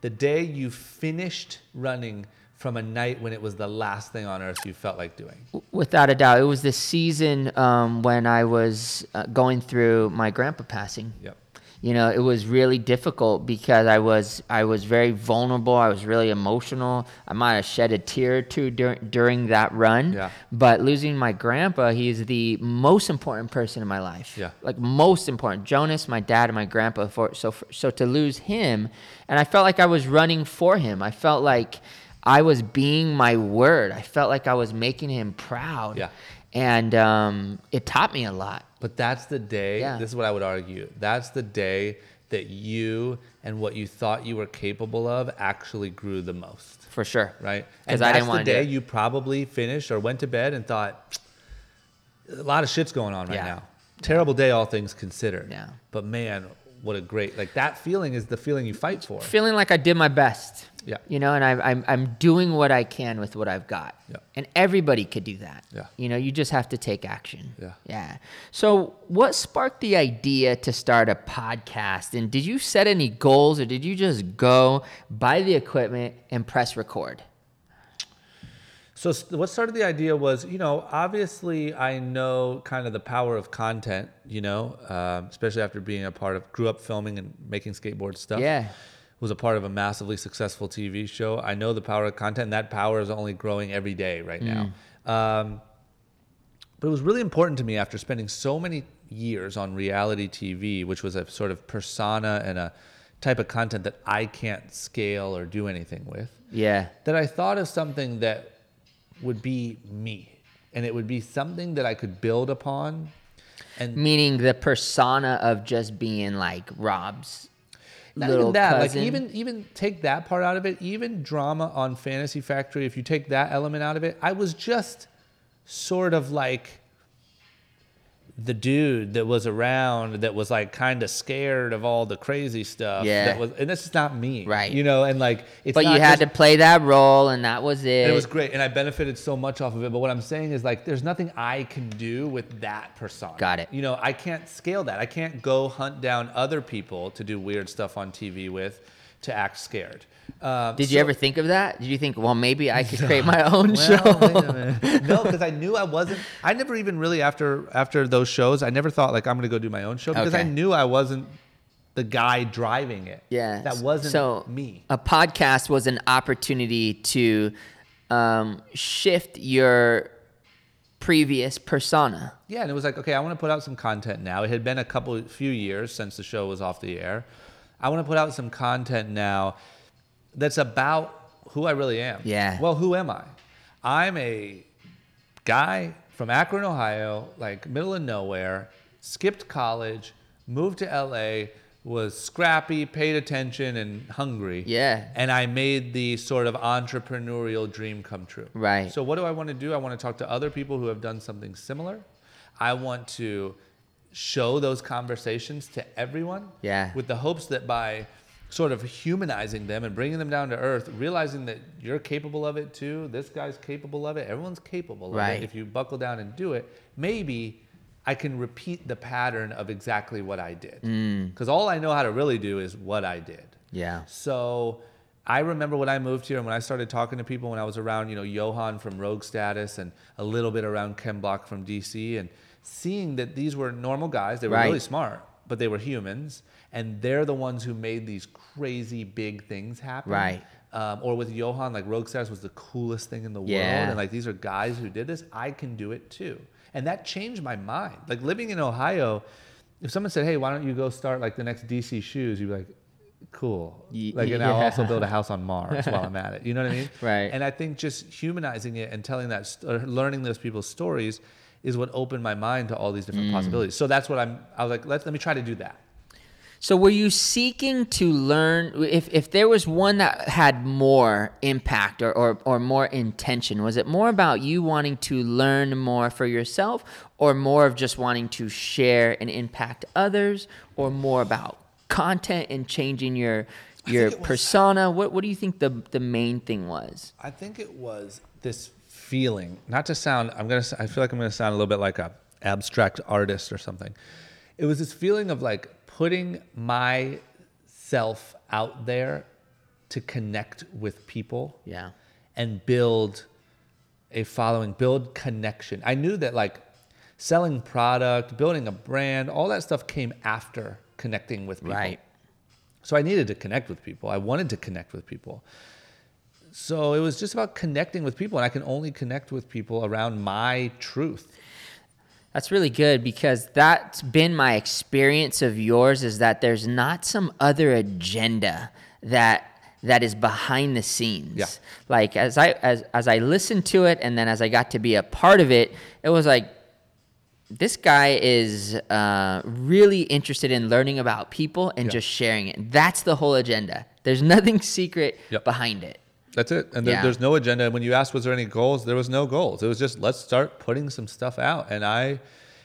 S2: the day you finished running from a night when it was the last thing on earth you felt like doing?
S1: Without a doubt, it was the season um, when I was uh, going through my grandpa passing.
S2: yep.
S1: You know it was really difficult because i was i was very vulnerable. I was really emotional. I might have shed a tear or two during during that run.
S2: Yeah.
S1: but losing my grandpa he's the most important person in my life.
S2: Yeah.
S1: like most important. Jonas my dad and my grandpa for so for, so to lose him and i felt like i was running for him. I felt like i was being my word i felt like i was making him proud
S2: Yeah.
S1: and um, it taught me a lot.
S2: But that's the day.
S1: Yeah.
S2: This is what I would argue. That's the day that you and what you thought you were capable of actually grew the most.
S1: For sure.
S2: Right? Because
S1: I
S2: that's
S1: didn't wanna
S2: the day you probably finished or went to bed and thought, a lot of shit's going on right
S1: Yeah.
S2: now. Terrible day, all things considered.
S1: Yeah.
S2: But man, what a great like that feeling is the feeling you fight for.
S1: Feeling like I did my best.
S2: Yeah.
S1: You know, and I'm I'm I'm doing what I can with what I've got.
S2: Yeah.
S1: And everybody could do that.
S2: Yeah.
S1: You know, you just have to take action.
S2: Yeah.
S1: Yeah. So, what sparked the idea to start a podcast? And did you set any goals, or did you just go buy the equipment and press record?
S2: So what started the idea was, you know, obviously I know kind of the power of content, you know, um, especially after being a part of, grew up filming and making skateboard stuff.
S1: Yeah.
S2: Was a part of a massively successful TV show. I know the power of content. And that power is only growing every day right now. Um, but it was really important to me after spending so many years on reality TV, which was a sort of persona and a type of content that I can't scale or do anything with
S1: Yeah.
S2: that I thought of something that would be me and it would be something that I could build upon and
S1: Meaning the persona of just being like Rob's
S2: not
S1: little
S2: even that
S1: cousin.
S2: like even even take that part out of it even drama on Fantasy Factory if you take that element out of it I was just sort of like the dude that was around that was like kind of scared of all the crazy stuff
S1: Yeah.
S2: that was and this is not me
S1: Right.
S2: you know and like it's
S1: but you had
S2: just-
S1: to play that role, and that was it.
S2: It was great, and I benefited so much off of it. But what I'm saying is, like, there's nothing I can do with that persona.
S1: Got it.
S2: You know, I can't scale that. I can't go hunt down other people to do weird stuff on TV with to act scared. Um,
S1: Did you ever think of that? Did you think, well, maybe I could create *laughs* my own
S2: Well,
S1: show?
S2: wait a minute. *laughs* no, because I knew I wasn't. I never even really after after those shows, I never thought like I'm going to go do my own show because I knew I wasn't the guy driving it.
S1: Yeah.
S2: that wasn't
S1: so
S2: me.
S1: A podcast was an opportunity to um, shift your previous persona.
S2: Yeah, and it was like, okay, I want to put out some content now. It had been a couple, few years since the show was off the air. I want to put out some content now that's about who I really am.
S1: Yeah.
S2: Well, who am I? I'm a guy from Akron, Ohio, like middle of nowhere, skipped college, moved to LA, was scrappy, paid attention, and hungry.
S1: Yeah.
S2: And I made the sort of entrepreneurial dream come true.
S1: Right.
S2: So what do I want to do? I want to talk to other people who have done something similar. I want to show those conversations to everyone.
S1: Yeah.
S2: With the hopes that by sort of humanizing them and bringing them down to earth, realizing that you're capable of it too, this guy's capable of it, everyone's capable of
S1: Right.
S2: it. If you buckle down and do it, maybe I can repeat the pattern of exactly what I did.
S1: Mm.
S2: Because all I know how to really do is what I did.
S1: Yeah.
S2: So I remember when I moved here and when I started talking to people when I was around, you know, Johan from Rogue Status and a little bit around Ken Block from DC and seeing that these were normal guys. They were
S1: Right.
S2: really smart, but they were humans. And they're the ones who made these crazy big things happen.
S1: Right.
S2: Um, or with Johan, like Rogue Status was the coolest thing in the
S1: Yeah.
S2: world. And like these are guys who did this. I can do it too. And that changed my mind. Like living in Ohio, if someone said, "Hey, why don't you go start like the next DC shoes?" You'd be like, "Cool." Like, and I'll
S1: yeah.
S2: also build a *laughs* house on Mars while I'm at it. You know what I mean? *laughs*
S1: Right.
S2: And I think just humanizing it and telling that, st- or learning those people's stories, is what opened my mind to all these different
S1: Mm.
S2: possibilities. So that's what I'm. I was like, let let me try to do that.
S1: So were you seeking to learn if, if there was one that had more impact or, or, or more intention, was it more about you wanting to learn more for yourself or more of just wanting to share and impact others or more about content and changing your your
S2: it was-
S1: persona? What what do you think the the main thing was?
S2: I think it was this feeling, not to sound, I'm gonna, I feel like I'm gonna sound a little bit like a abstract artist or something. It was this feeling of like putting myself out there to connect with people
S1: Yeah.
S2: and build a following, build connection. I knew that like selling product, building a brand, all that stuff came after connecting with people.
S1: Right.
S2: So I needed to connect with people. I wanted to connect with people. So it was just about connecting with people, and I can only connect with people around my truth.
S1: That's really good because that's been my experience of yours is that there's not some other agenda that that is behind the scenes.
S2: Yeah.
S1: Like as I as as I listened to it and then as I got to be a part of it, it was like this guy is uh, really interested in learning about people and
S2: Yeah.
S1: just sharing it. That's the whole agenda. There's *laughs* nothing secret
S2: Yep.
S1: behind it.
S2: That's it. And there,
S1: Yeah.
S2: there's no agenda. And when you asked, was there any goals? There was no goals. It was just, let's start putting some stuff out. And I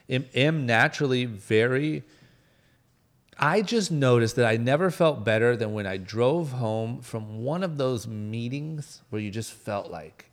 S2: am, am naturally very, I just noticed that I never felt better than when I drove home from one of those meetings where you just felt like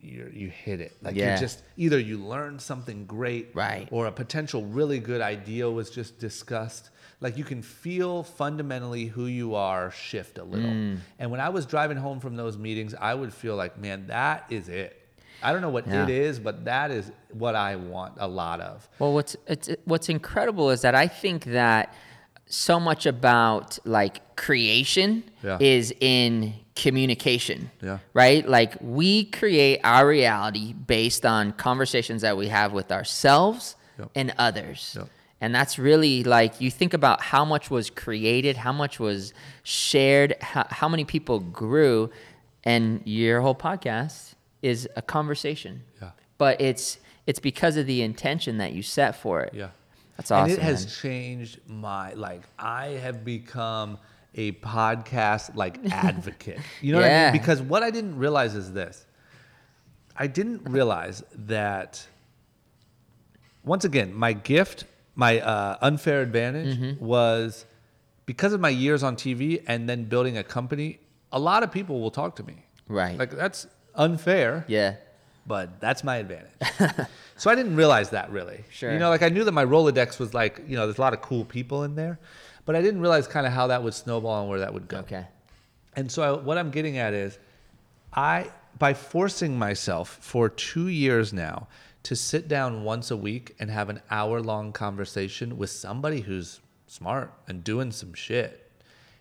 S2: you you hit it. Like
S1: Yeah.
S2: you just, either you learned something great
S1: Right.
S2: or a potential really good idea was just discussed. Like you can feel fundamentally who you are shift a little.
S1: Mm.
S2: And when I was driving home from those meetings, I would feel like, man, that is it. I don't know what
S1: Yeah.
S2: it is, but that is what I want a lot of.
S1: Well, what's it's, what's incredible is that I think that so much about like creation
S2: Yeah.
S1: is in communication.
S2: Yeah.
S1: Right? Like we create our reality based on conversations that we have with ourselves
S2: Yep.
S1: and others.
S2: Yep.
S1: And that's really like you think about how much was created, how much was shared, how, how many people grew, and your whole podcast is a conversation.
S2: Yeah.
S1: But it's it's because of the intention that you set for it.
S2: Yeah.
S1: That's awesome.
S2: And it has
S1: man.
S2: changed my like I have become a podcast like *laughs* advocate. You know what I mean? Because what I didn't realize is this. I didn't realize that once again, my gift, my uh, unfair advantage
S1: Mm-hmm.
S2: was because of my years on TV and then building a company, a lot of people will talk to me.
S1: Right.
S2: Like that's unfair
S1: yeah.
S2: but that's my advantage. *laughs* so I didn't realize that really.
S1: Sure.
S2: You know, like I knew that my Rolodex was like, you know, there's a lot of cool people in there, but I didn't realize kind of how that would snowball and where that would go.
S1: Okay.
S2: And so I, what I'm getting at is, I by forcing myself for two years now to sit down once a week and have an hour long conversation with somebody who's smart and doing some shit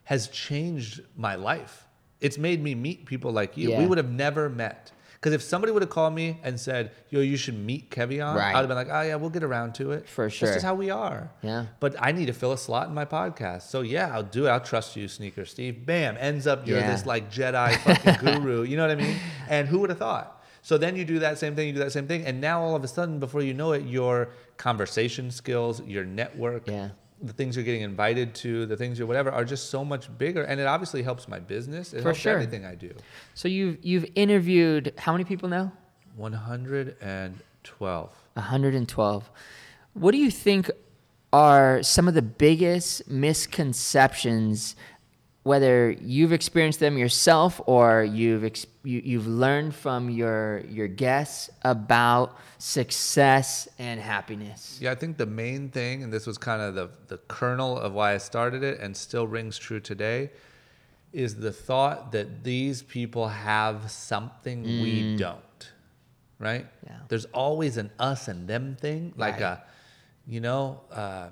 S2: has changed my life. It's made me meet people like you. We would have never met. Because if somebody would have called me and said, "Yo, you should meet Kevion,"
S1: Right.
S2: I'd have been like, "Oh yeah, we'll get around to it."
S1: For sure.
S2: just how we are.
S1: Yeah.
S2: But I need to fill a slot in my podcast. So yeah, I'll do it. I'll trust you, Sneaker Steve. Bam, ends up you're
S1: Yeah.
S2: this like Jedi fucking guru. *laughs* You know what I mean? And who would have thought? So then you do that same thing, you do that same thing, and now all of a sudden, before you know it, your conversation skills, your network,
S1: Yeah.
S2: the things you're getting invited to, the things you're whatever, are just so much bigger. And it obviously helps my business. It
S1: For
S2: helps
S1: sure.
S2: everything I do.
S1: So you've you've interviewed how many people now?
S2: 112.
S1: 112. What do you think are some of the biggest misconceptions, whether you've experienced them yourself or you've ex- you, you've learned from your your guests about success and happiness?
S2: Yeah, I think the main thing, and this was kind of the, the kernel of why I started it and still rings true today, is the thought that these people have something we don't. Right?
S1: Yeah.
S2: There's always an us and them thing. Like
S1: Right.
S2: a, you know, uh,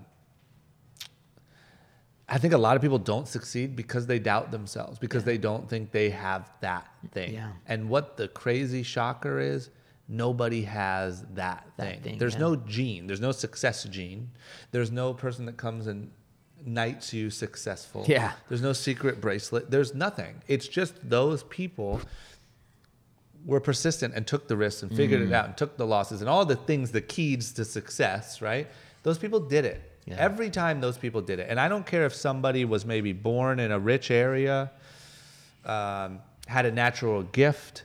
S2: I think a lot of people don't succeed because they doubt themselves, because they don't think they have that thing.
S1: Yeah.
S2: And what the crazy shocker is, nobody has that,
S1: That
S2: thing.
S1: thing,
S2: There's
S1: yeah.
S2: no gene. There's no success gene. There's no person that comes and knights you successful.
S1: Yeah.
S2: There's no secret bracelet. There's nothing. It's just those people were persistent and took the risks and figured
S1: Mm.
S2: it out and took the losses and all the things, the keys to success, right? Those people did it.
S1: Yeah.
S2: Every time those people did it. And I don't care if somebody was maybe born in a rich area, um, had a natural gift,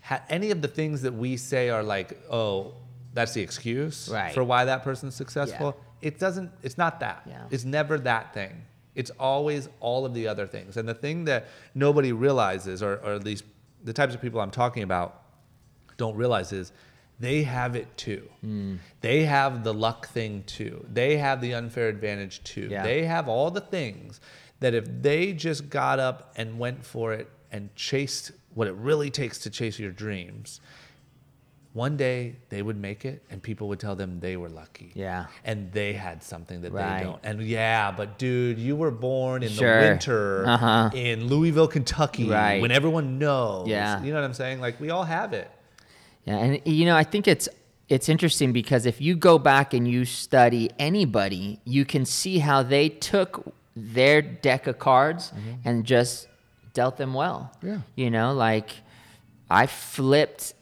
S2: had any of the things that we say are like, oh, that's the excuse
S1: Right.
S2: for why that person's successful. It doesn't, it's not that.
S1: Yeah.
S2: It's never that thing. It's always all of the other things. And the thing that nobody realizes, or, or at least the types of people I'm talking about don't realize is they have it too.
S1: Hmm.
S2: They have the luck thing too. They have the unfair advantage too.
S1: Yeah.
S2: They have all the things that if they just got up and went for it and chased what it really takes to chase your dreams, one day they would make it and people would tell them they were lucky.
S1: Yeah.
S2: And they had something that
S1: Right.
S2: they don't. And yeah, but dude, you were born in
S1: Sure.
S2: the winter
S1: Uh-huh.
S2: in Louisville, Kentucky,
S1: Right.
S2: when everyone knows.
S1: Yeah.
S2: You know what I'm saying? Like we all have it.
S1: Yeah, and you know, I think it's it's interesting because if you go back and you study anybody, you can see how they took their deck of cards
S2: Mm-hmm.
S1: and just dealt them well.
S2: Yeah.
S1: You know, like I flipped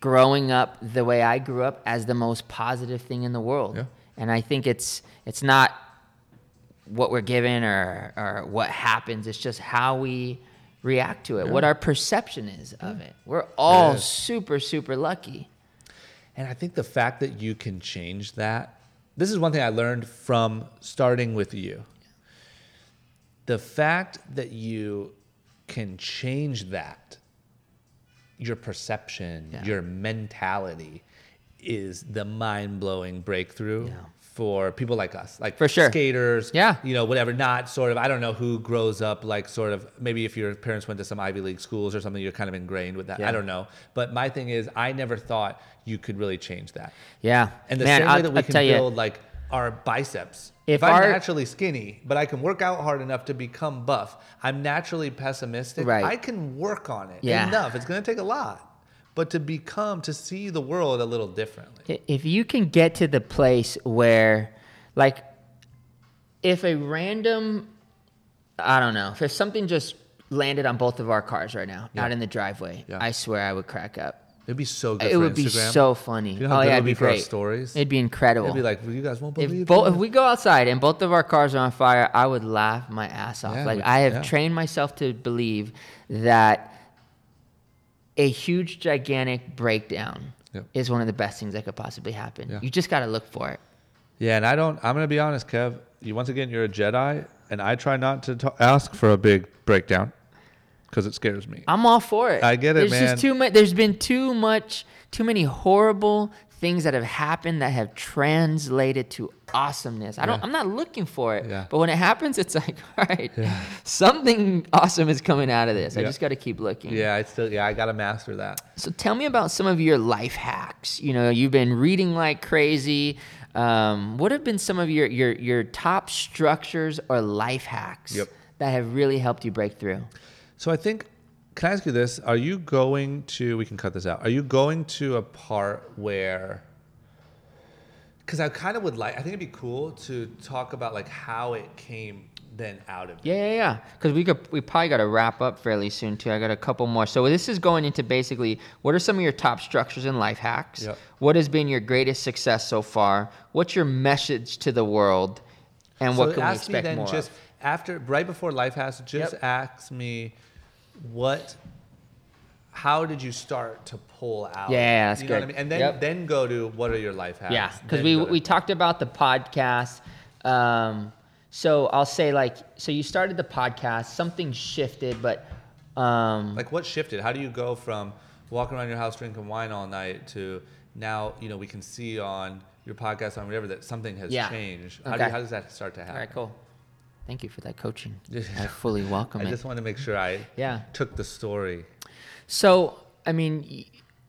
S1: growing up the way I grew up as the most positive thing in the world.
S2: Yeah.
S1: And I think it's it's not what we're given or or what happens. It's just how we react to it, what our perception is of it. We're all
S2: is.
S1: super super lucky.
S2: And I think the fact that you can change that, this is one thing I learned from starting with you. The fact that you can change that, your perception,
S1: Yeah.
S2: your mentality, is the mind blowing breakthrough
S1: Yeah.
S2: For people like us, like
S1: For sure.
S2: skaters,
S1: Yeah.
S2: you know, whatever. Not sort of. I don't know who grows up like sort of. Maybe if your parents went to some Ivy League schools or something, you're kind of ingrained with that.
S1: Yeah.
S2: I don't know. But my thing is, I never thought you could really change that.
S1: Yeah.
S2: And the
S1: Man,
S2: same way
S1: I'll-
S2: that we
S1: I'll
S2: can
S1: tell you-
S2: build like our biceps.
S1: If
S2: If, I'm
S1: our-
S2: naturally skinny, but I can work out hard enough to become buff, I'm naturally pessimistic.
S1: Right.
S2: I can work on it
S1: Yeah.
S2: enough. It's going to take a lot, but to become to see the world a little differently.
S1: If you can get to the place where, like, if a random, I don't know, if something just landed on both of our cars right now,
S2: Yeah.
S1: out in the driveway,
S2: Yeah.
S1: I swear I would crack up.
S2: It'd be so good.
S1: It would be so funny.
S2: You know how
S1: oh yeah,
S2: it
S1: it'd be
S2: be for our
S1: great.
S2: stories?
S1: It'd be incredible.
S2: It'd be like, well, you guys won't believe
S1: if,
S2: it.
S1: both, if we go outside and both of our cars are on fire, I would laugh my ass off.
S2: Yeah,
S1: like I have
S2: yeah.
S1: trained myself to believe that a huge, gigantic breakdown
S2: Yep.
S1: is one of the best things that could possibly happen.
S2: Yeah.
S1: You just got to look for it.
S2: Yeah, and I don't. I'm gonna be honest, Kev. You once again, you're a Jedi, and I try not to ask for a big breakdown because it scares me.
S1: I'm all for it.
S2: I get it,
S1: there's
S2: man.
S1: Just too much. There's been too much, too many horrible things that have happened that have translated to awesomeness. I don't.
S2: Yeah.
S1: I'm not looking for it.
S2: Yeah.
S1: But when it happens, it's like, *laughs* all right, something awesome is coming out of this. I just got to keep looking.
S2: Yeah, I still. Yeah, I gotta master that.
S1: So tell me about some of your life hacks. You know, you've been reading like crazy. Um, what have been some of your your your top structures or life hacks
S2: Yep.
S1: that have really helped you break through?
S2: So I think, can I ask you this? Are you going to? We can cut this out. Are you going to a part where? Because I kind of would like. I think it'd be cool to talk about like how it came then out of.
S1: Yeah, yeah, yeah. Because we could, we probably got to wrap up fairly soon too. I got a couple more. So this is going into basically what are some of your top structures and life hacks?
S2: Yep.
S1: What has been your greatest success so far? What's your message to the world? And what
S2: so
S1: can we
S2: ask me then
S1: more
S2: just
S1: of?
S2: after right before life has just
S1: Yep.
S2: ask me what how did you start to pull out
S1: Yeah, that's
S2: you know what
S1: good.
S2: I mean? and then
S1: Yep.
S2: then go to what are your life hacks
S1: Yeah, because we we talked about the podcast. Um, so I'll say like, so you started the podcast, something shifted, but um,
S2: like what shifted how do you go from walking around your house drinking wine all night to now you know we can see on your podcast on whatever that something has
S1: Yeah.
S2: changed how, do
S1: Okay.
S2: you, how does that start to happen
S1: all right, cool. Thank you for that coaching.
S2: Yeah. *laughs*
S1: I fully welcome
S2: i
S1: it.
S2: just want to make sure i
S1: Yeah.
S2: took the story
S1: So I mean,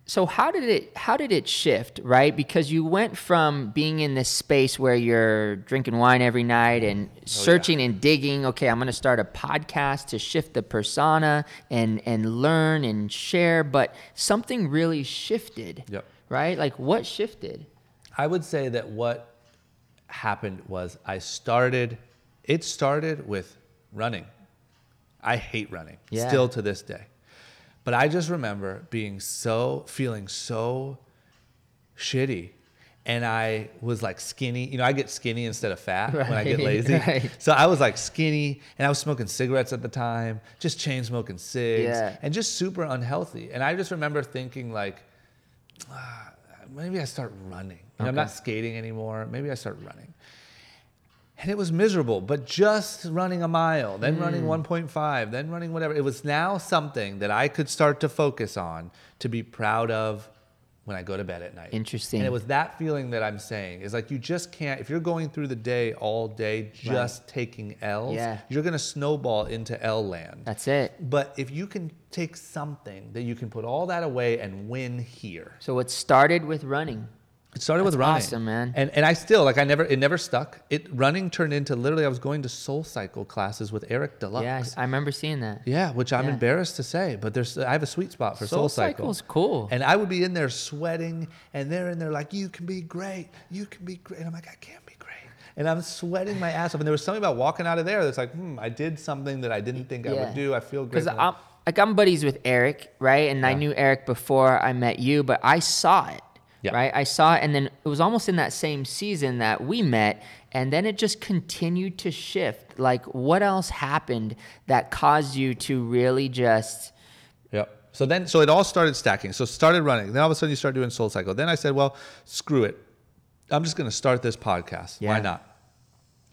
S1: so how did it how did it shift, right? Because you went from being in this space where you're drinking wine every night and
S2: Oh,
S1: searching and digging. Okay, I'm going to start a podcast to shift the persona and and learn and share. But something really shifted,
S2: Yep.
S1: right? Like what shifted?
S2: I would say that what happened was I started, it started with running. I hate running,
S1: Yeah.
S2: still to this day. But I just remember being so, feeling so shitty. And I was like skinny. You know, I get skinny instead of fat when I get lazy. *laughs*
S1: right.
S2: So I was like skinny and I was smoking cigarettes at the time, just chain smoking cigs
S1: Yeah.
S2: and just super unhealthy. And I just remember thinking like, "Ah, maybe I start running. Know, I'm not skating anymore. Maybe I start running. And it was miserable, but just running a mile, then running
S1: Hmm.
S2: 1.5, then running whatever. It was now something that I could start to focus on to be proud of when I go to bed at night.
S1: Interesting.
S2: And it was that feeling that I'm saying is like you just can't, if you're going through the day all day just taking L's,
S1: Yeah.
S2: you're going to snowball into L land.
S1: That's it.
S2: But if you can take something that you can put all that away and win here,
S1: So it started with running.
S2: It started with running.
S1: awesome, man.
S2: And and I still like I never it never stuck. It running turned into literally I was going to Soul Cycle classes with Eric Deluxe.
S1: Yeah, I remember seeing that.
S2: Yeah, which I'm
S1: Yeah.
S2: embarrassed to say, but there's I have a sweet spot for Soul,
S1: Soul
S2: Cycle.
S1: Cycle's cool.
S2: And I would be in there sweating, and they're in there like, "You can be great, you can be great." And I'm like, "I can't be great and I'm sweating my ass off. And there was something about walking out of there that's like, hmm, I did something that I didn't think I would do. I feel great.
S1: Because I'm like I'm buddies with Eric, right? And I knew Eric before I met you, but I saw it,
S2: Yeah.
S1: right? I saw it, and then it was almost in that same season that we met, and then it just continued to shift. Like, what else happened that caused you to really just?
S2: Yep. So then, so it all started stacking. So started running. Then all of a sudden, you start doing Soul Cycle. Then I said, well, screw it. I'm just going to start this podcast. Why not?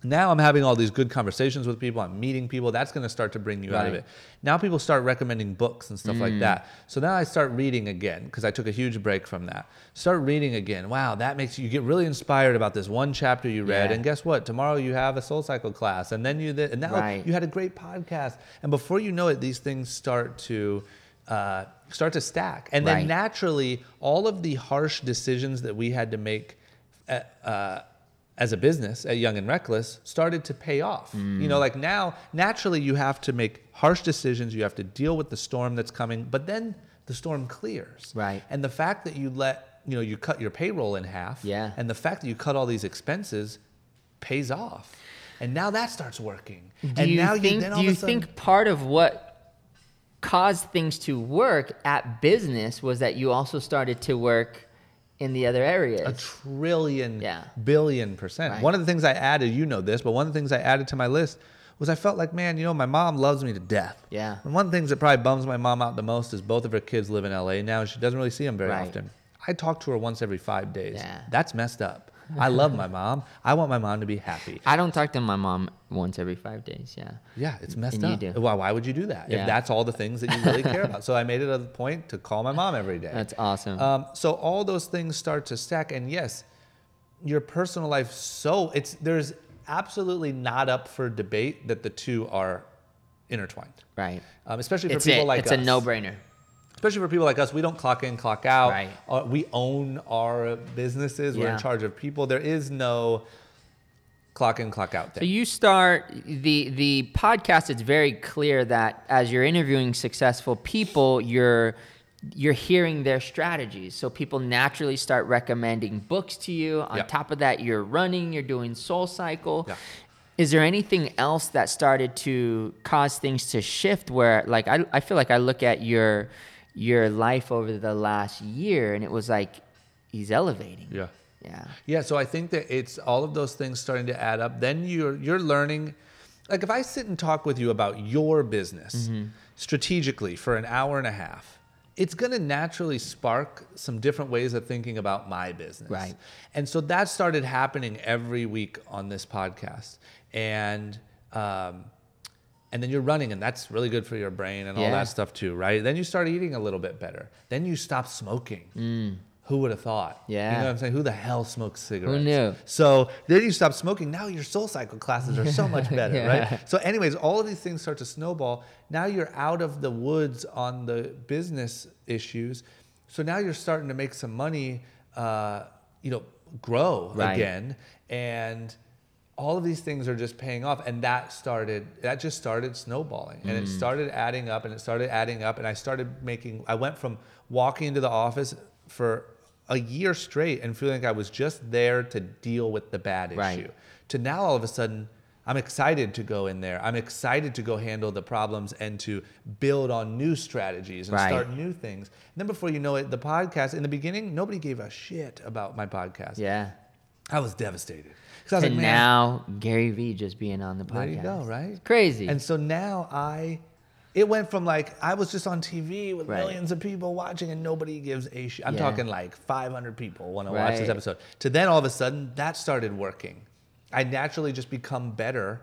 S2: Now I'm having all these good conversations with people. I'm meeting people. That's going to start to bring you out of it. Now people start recommending books and stuff like that. So now I start reading again because I took a huge break from that. Start reading again. Wow, that makes you get really inspired about this one chapter you read.
S1: Yeah.
S2: And guess what? Tomorrow you have a Soul Cycle class, and then you th- and now
S1: Right.
S2: you had a great podcast. And before you know it, these things start to uh, start to stack. And then naturally, all of the harsh decisions that we had to make uh, uh, as a business at Young and Reckless started to pay off. You know, mm. like now, naturally, you have to make harsh decisions. You have to deal with the storm that's coming, but then the storm clears.
S1: Right.
S2: And the fact that you let, you know, you cut your payroll in half.
S1: Yeah.
S2: And the fact that you cut all these expenses pays off. And now that starts working.
S1: Do
S2: and
S1: you
S2: now
S1: think?
S2: then all
S1: do
S2: of
S1: you
S2: a sudden,
S1: think part of what caused things to work at business was that you also started to work in the other areas?
S2: a trillion
S1: Yeah.
S2: billion percent.
S1: Right.
S2: One of the things I added, you know this, but one of the things I added to my list was I felt like, man, you know, my mom loves me to death.
S1: Yeah.
S2: And one of the things that probably bums my mom out the most is both of her kids live in LA now and she doesn't really see them very
S1: Right.
S2: often. I talk to her once every five days.
S1: Yeah.
S2: That's messed up. I love my mom. I want my mom to be happy.
S1: I don't talk to my mom once every five days. Yeah.
S2: Yeah, it's messed
S1: And you
S2: up.
S1: do.
S2: Why, why would you do that
S1: Yeah.
S2: if that's all the things that you really care about? So I made it a point to call my mom every day.
S1: That's awesome.
S2: Um, so all those things start to stack, and yes, your personal life. So it's there's absolutely not up for debate that the two are intertwined.
S1: right.
S2: Um, especially for
S1: It's
S2: people
S1: it.
S2: like
S1: it's
S2: us.
S1: a no-brainer.
S2: Especially for people like us, we don't clock in, clock out.
S1: Right.
S2: Uh, we own our businesses. We're in charge of people. There is no clock in, clock out
S1: there.
S2: So
S1: you start the the podcast. It's very clear that as you're interviewing successful people, you're you're hearing their strategies. So people naturally start recommending books to you. On
S2: Yeah.
S1: top of that, you're running. You're doing Soul Cycle.
S2: Yeah.
S1: Is there anything else that started to cause things to shift? Where like I I feel like I look at your your life over the last year, and it was like he's elevating.
S2: yeah.
S1: Yeah.
S2: Yeah, so I think that it's all of those things starting to add up. Then you're you're learning like if I sit and talk with you about your business
S1: Mm-hmm.
S2: strategically for an hour and a half, it's going to naturally spark some different ways of thinking about my business.
S1: Right.
S2: And so that started happening every week on this podcast. And um and then you're running and that's really good for your brain and all
S1: Yeah.
S2: that stuff too, right? Then you start eating a little bit better. Then you stop smoking. Who would have thought? Yeah. You
S1: Mm.
S2: Know what I'm saying? Who the hell smokes cigarettes?
S1: Who knew?
S2: So then you stop smoking. Now your soul cycle classes are so much *laughs* better,
S1: Yeah.
S2: right? So, anyways, all of these things start to snowball. Now you're out of the woods on the business issues. So now you're starting to make some money, uh, you know, grow
S1: Right.
S2: again. And all of these things are just paying off. And that started, that just started snowballing. And it mm. started adding up and it started adding up. And I started making, I went from walking into the office for a year straight and feeling like I was just there to deal with the bad issue
S1: Right.
S2: to now all of a sudden I'm excited to go in there. I'm excited to go handle the problems and to build on new strategies and
S1: Right.
S2: start new things. And then before you know it, the podcast in the beginning, nobody gave a shit about my podcast.
S1: Yeah.
S2: I was devastated. 'Cause I was
S1: And
S2: like, man,
S1: now Gary Vee just being on the podcast.
S2: there you go, right?
S1: It's crazy.
S2: And so now I, it went from like I was just on TV with
S1: Right.
S2: millions of people watching and nobody gives a shit. I'm
S1: Yeah.
S2: talking like 500 people want to watch this episode. To then all of a sudden that started working. I naturally just become better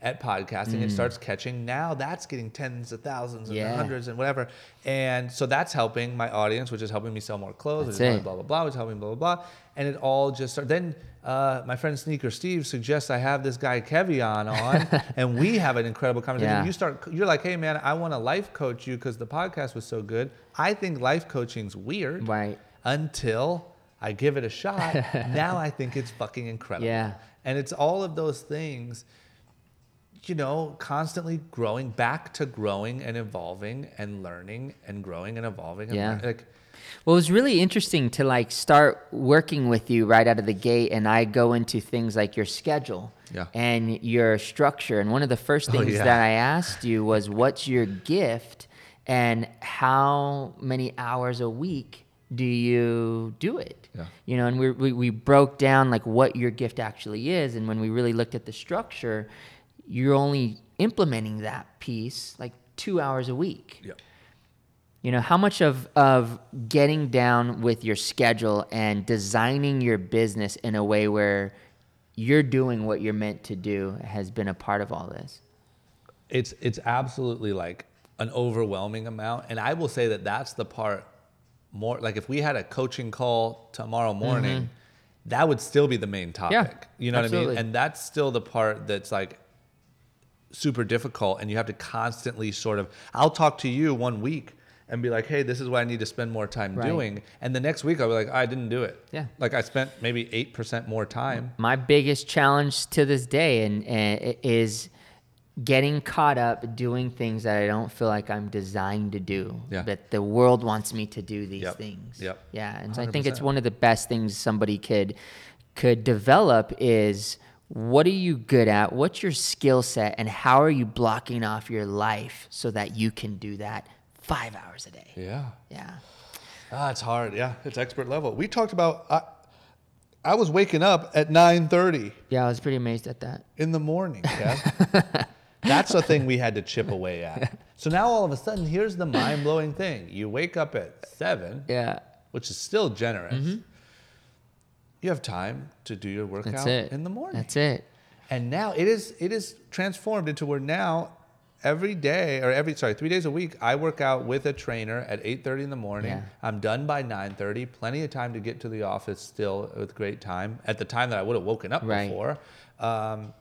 S2: at podcasting. It starts catching. Now that's getting tens of thousands and
S1: Mm. Yeah.
S2: hundreds and whatever. And so that's helping my audience, which is helping me sell more clothes, which is
S1: it.
S2: blah blah blah, which is helping blah blah blah. And it all just started. Then uh, my friend Sneaker Steve suggests I have this guy Kevion on, *laughs* and we have an incredible conversation.
S1: Yeah.
S2: You start, you're like, hey man, I want to life coach you because the podcast was so good. I think life coaching's weird,
S1: Right.
S2: Until I give it a shot. *laughs* now I think it's fucking incredible.
S1: Yeah.
S2: And it's all of those things you know, constantly growing back to growing and evolving and learning and growing and evolving. And
S1: Yeah.
S2: learn- Like,
S1: Well, it was really interesting to like start working with you right out of the gate, and I go into things like your schedule
S2: Yeah.
S1: and your structure. And one of the first
S2: Oh,
S1: things
S2: yeah.
S1: that I asked you was, "What's your gift, and how many hours a week do you do it?"
S2: Yeah.
S1: You know, and we, we we broke down like what your gift actually is, and when we really looked at the structure, you're only implementing that piece like two hours a week.
S2: yeah.
S1: You know, how much of, of getting down with your schedule and designing your business in a way where you're doing what you're meant to do has been a part of all this?
S2: it's it's absolutely like an overwhelming amount and i will say that that's the part more like if we had a coaching call tomorrow morning that would still be the main topic
S1: Mm-hmm. Yeah,
S2: you know what i mean and that's still the part that's like super difficult and you have to constantly sort of i'll talk to you one week and be like hey this is what i need to spend more time
S1: Right.
S2: doing and the next week i'll be like i didn't do it
S1: Yeah.
S2: like i spent maybe 8% more time
S1: My biggest challenge to this day and, and is getting caught up doing things that I don't feel like I'm designed to do.
S2: Yeah.
S1: But the world wants me to do these
S2: Yep.
S1: things.
S2: Yep.
S1: Yeah. And so I think it's one of the best things somebody could could develop is what are you good at? What's your skill set? And how are you blocking off your life so that you can do that five hours a day?
S2: yeah
S1: Yeah.
S2: Ah, it's hard. Yeah, it's expert level. We talked about. I, I was waking up at nine thirty
S1: Yeah, I was pretty amazed at that.
S2: in the morning. *laughs* yeah. That's the thing we had to chip away at. So now all of a sudden, here's the mind blowing thing: you wake up at seven,
S1: Yeah.
S2: which is still generous. You have time to do your workout in the morning.
S1: That's it.
S2: And now it is it is transformed into where now every day or every sorry three days a week I work out with a trainer at 8:30 in the morning.
S1: Yeah.
S2: I'm done by 9:30. Plenty of time to get to the office still with great time at the time that I would have woken up
S1: Right.
S2: before. Um,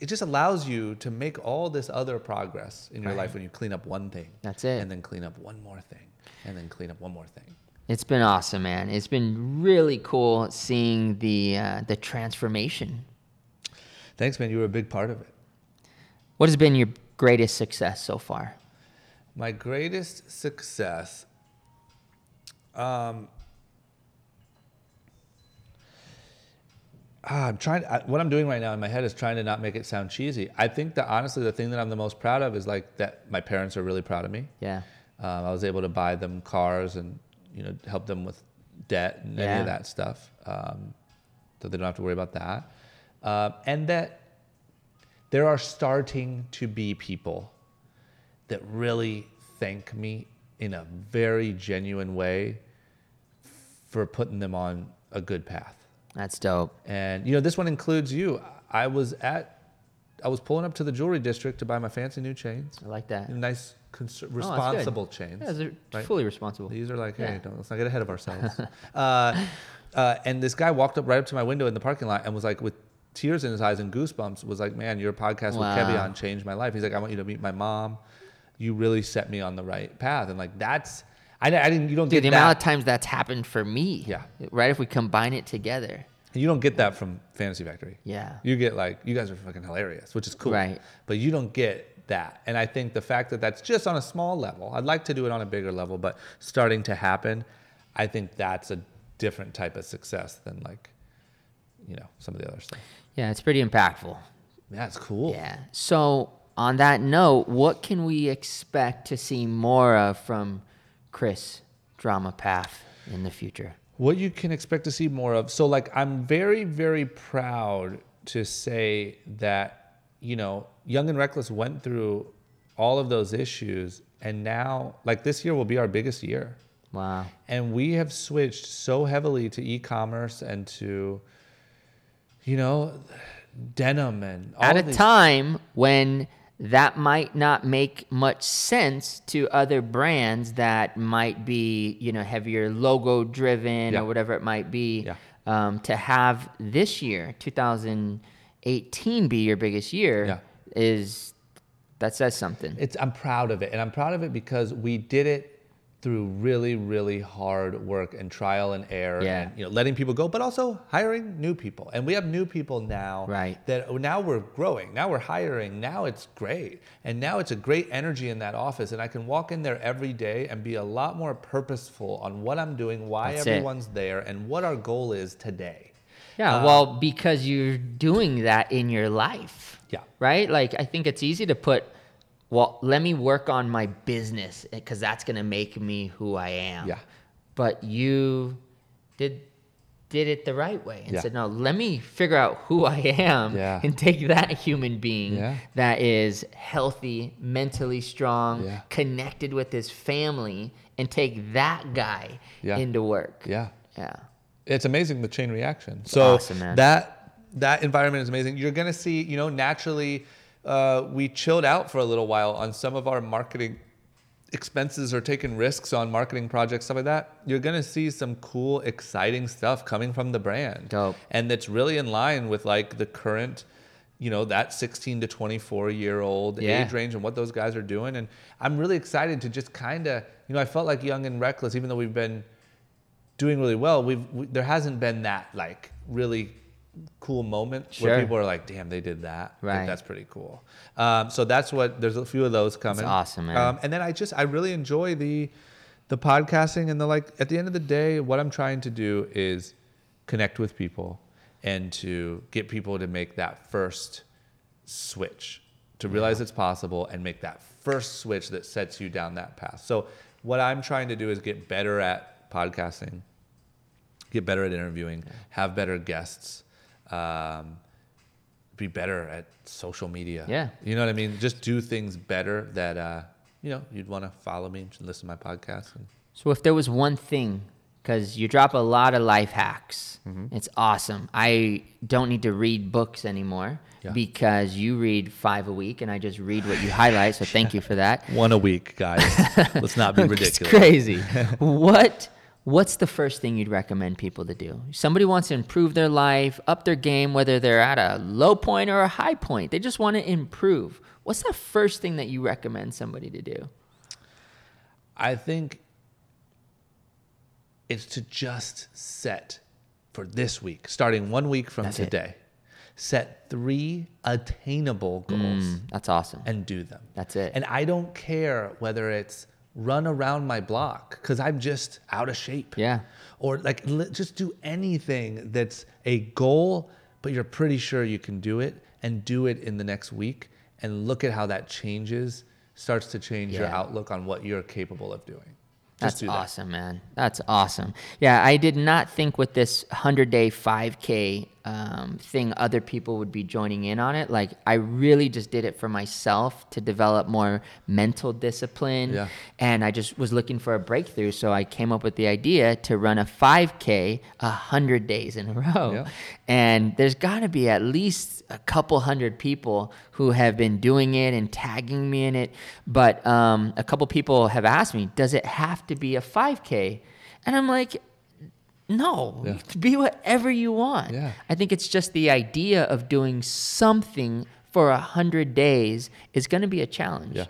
S2: it just allows you to make all this other progress in your
S1: Right.
S2: life when you clean up one thing.
S1: That's it.
S2: And then clean up one more thing. And then clean up one more thing.
S1: It's been awesome, man. It's been really cool seeing the uh, the transformation.
S2: Thanks, man. You were a big part of it.
S1: What has been your greatest success so far?
S2: My greatest success. Um, ah, I'm trying. I, what I'm doing right now in my head is trying to not make it sound cheesy. I think that honestly, the thing that I'm the most proud of is like that. My parents are really proud of me.
S1: Yeah.
S2: Um, I was able to buy them cars and you know help them with debt and any of that stuff, um, so they don't have to worry about that. Uh, and that there are starting to be people that really thank me in a very genuine way for putting them on a good path.
S1: That's dope.
S2: And you know, this one includes you. I was at, I was pulling up to the jewelry district to buy my fancy new chains,
S1: I like that.
S2: nice, cons-
S1: Oh,
S2: responsible chains.
S1: Yeah, they're
S2: right?
S1: fully responsible.
S2: These are like, hey,
S1: Yeah.
S2: don't, let's not get ahead of ourselves. *laughs* uh, uh, and this guy walked up right up to my window in the parking lot and was like, with tears in his eyes and goosebumps, was like, man, your podcast
S1: Wow.
S2: with Kevion changed my life. He's like, I want you to meet my mom. You really set me on the right path. And like, that's, I, I didn't, you don't
S1: Dude,
S2: get
S1: the
S2: that.
S1: amount of times that's happened for me.
S2: Yeah.
S1: Right? If we combine it together.
S2: you don't get that from Fantasy Factory.
S1: Yeah.
S2: You get like, you guys are fucking hilarious, which is cool.
S1: Right.
S2: But you don't get that. And I think the fact that that's just on a small level, I'd like to do it on a bigger level, but starting to happen, I think that's a different type of success than like, you know, some of the other stuff.
S1: Yeah, it's pretty impactful.
S2: It's cool.
S1: Yeah. So, on that note, what can we expect to see more of from Chris Drama Pfaff in the future?
S2: What you can expect to see more of. So, like, I'm very, very proud to say that, you know, Young and Reckless went through all of those issues. And now, like, this year will be our biggest year.
S1: Wow.
S2: And we have switched so heavily to e commerce and to, you know, denim and all
S1: At a
S2: these-
S1: time when that might not make much sense to other brands that might be, you know, heavier logo driven
S2: Yeah.
S1: or whatever it might be.
S2: Yeah.
S1: Um, to have this year, 2018, be your biggest year
S2: Yeah.
S1: is that says something.
S2: it's I'm proud of it, and I'm proud of it because we did it through really, really hard work and trial and error
S1: Yeah.
S2: and you know letting people go, but also hiring new people. And we have new people now
S1: Right.
S2: that now we're growing. Now we're hiring. Now it's great. And now it's a great energy in that office. And I can walk in there every day and be a lot more purposeful on what I'm doing, why
S1: That's it.
S2: everyone's there, and what our goal is today.
S1: Yeah,
S2: Uh,
S1: well, because you're doing that in your life.
S2: Yeah.
S1: Right? Like, I think it's easy to put, well, let me work on my business because that's going to make me who I am.
S2: Yeah.
S1: But you did did it the right way and
S2: Yeah.
S1: said, no, let me figure out who I am
S2: Yeah. *laughs*
S1: and take that human being
S2: Yeah.
S1: that is healthy, mentally strong, connected with his family, and take that guy into work.
S2: Yeah.
S1: Yeah.
S2: it's amazing the chain reaction. So
S1: awesome,
S2: that that environment is amazing. You're gonna see, you know, naturally, uh, we chilled out for a little while on some of our marketing expenses or taking risks on marketing projects, stuff like that. You're gonna see some cool, exciting stuff coming from the brand,
S1: Dope.
S2: and that's really in line with like the current. You know that 16 to 24 year old
S1: Yeah.
S2: age range and what those guys are doing, and I'm really excited to just kind of, you know, I felt like young and reckless, even though we've been doing really well, we've we, there hasn't been that like really cool moment
S1: Sure.
S2: where people are like, "Damn, they did that."
S1: Right.
S2: that's pretty cool. Um, so that's what there's a few of those coming.
S1: awesome, man.
S2: Um, and then I just I really enjoy the the podcasting and the like. At the end of the day, what I'm trying to do is connect with people and to get people to make that first switch to realize it's possible and make that first switch that sets you down that path. So what I'm trying to do is get better at podcasting, get better at interviewing, have better guests, um, be better at social media.
S1: Yeah.
S2: You know what I mean? Just do things better that uh, you know, you'd want to follow me and listen to my podcast and
S1: So if there was one thing, because you drop a lot of life hacks,
S2: Mm-hmm.
S1: it's awesome. I don't need to read books anymore
S2: Yeah.
S1: because you read five a week, and I just read what you highlight. So thank you for that. *laughs*
S2: one a week, guys. Let's not be *laughs*
S1: It's
S2: ridiculous.
S1: crazy. *laughs* what What's the first thing you'd recommend people to do? Somebody wants to improve their life, up their game, whether they're at a low point or a high point. They just want to improve. What's the first thing that you recommend somebody to do?
S2: I think it's to just set for this week, starting one week from
S1: That's it.
S2: today, set three attainable goals
S1: Mm, that's awesome.
S2: and do them.
S1: That's it.
S2: And I don't care whether it's run around my block because I'm just out of shape.
S1: Yeah.
S2: Or like li- just do anything that's a goal, but you're pretty sure you can do it and do it in the next week and look at how that changes, starts to change your outlook on what you're capable of doing. Just
S1: That's
S2: do that.
S1: awesome, man. That's awesome. Yeah, I did not think with this 100 day 5K um, thing, other people would be joining in on it. Like, I really just did it for myself to develop more mental discipline.
S2: Yeah.
S1: And I just was looking for a breakthrough. So I came up with the idea to run a 5K 100 days in a row.
S2: Yeah.
S1: And there's got to be at least a couple hundred people who have been doing it and tagging me in it. But um, a couple people have asked me, does it have to be a 5K? And I'm like, no,
S2: Yeah.
S1: be whatever you want.
S2: Yeah.
S1: I think it's just the idea of doing something for a hundred days is going to be a challenge.
S2: Yeah.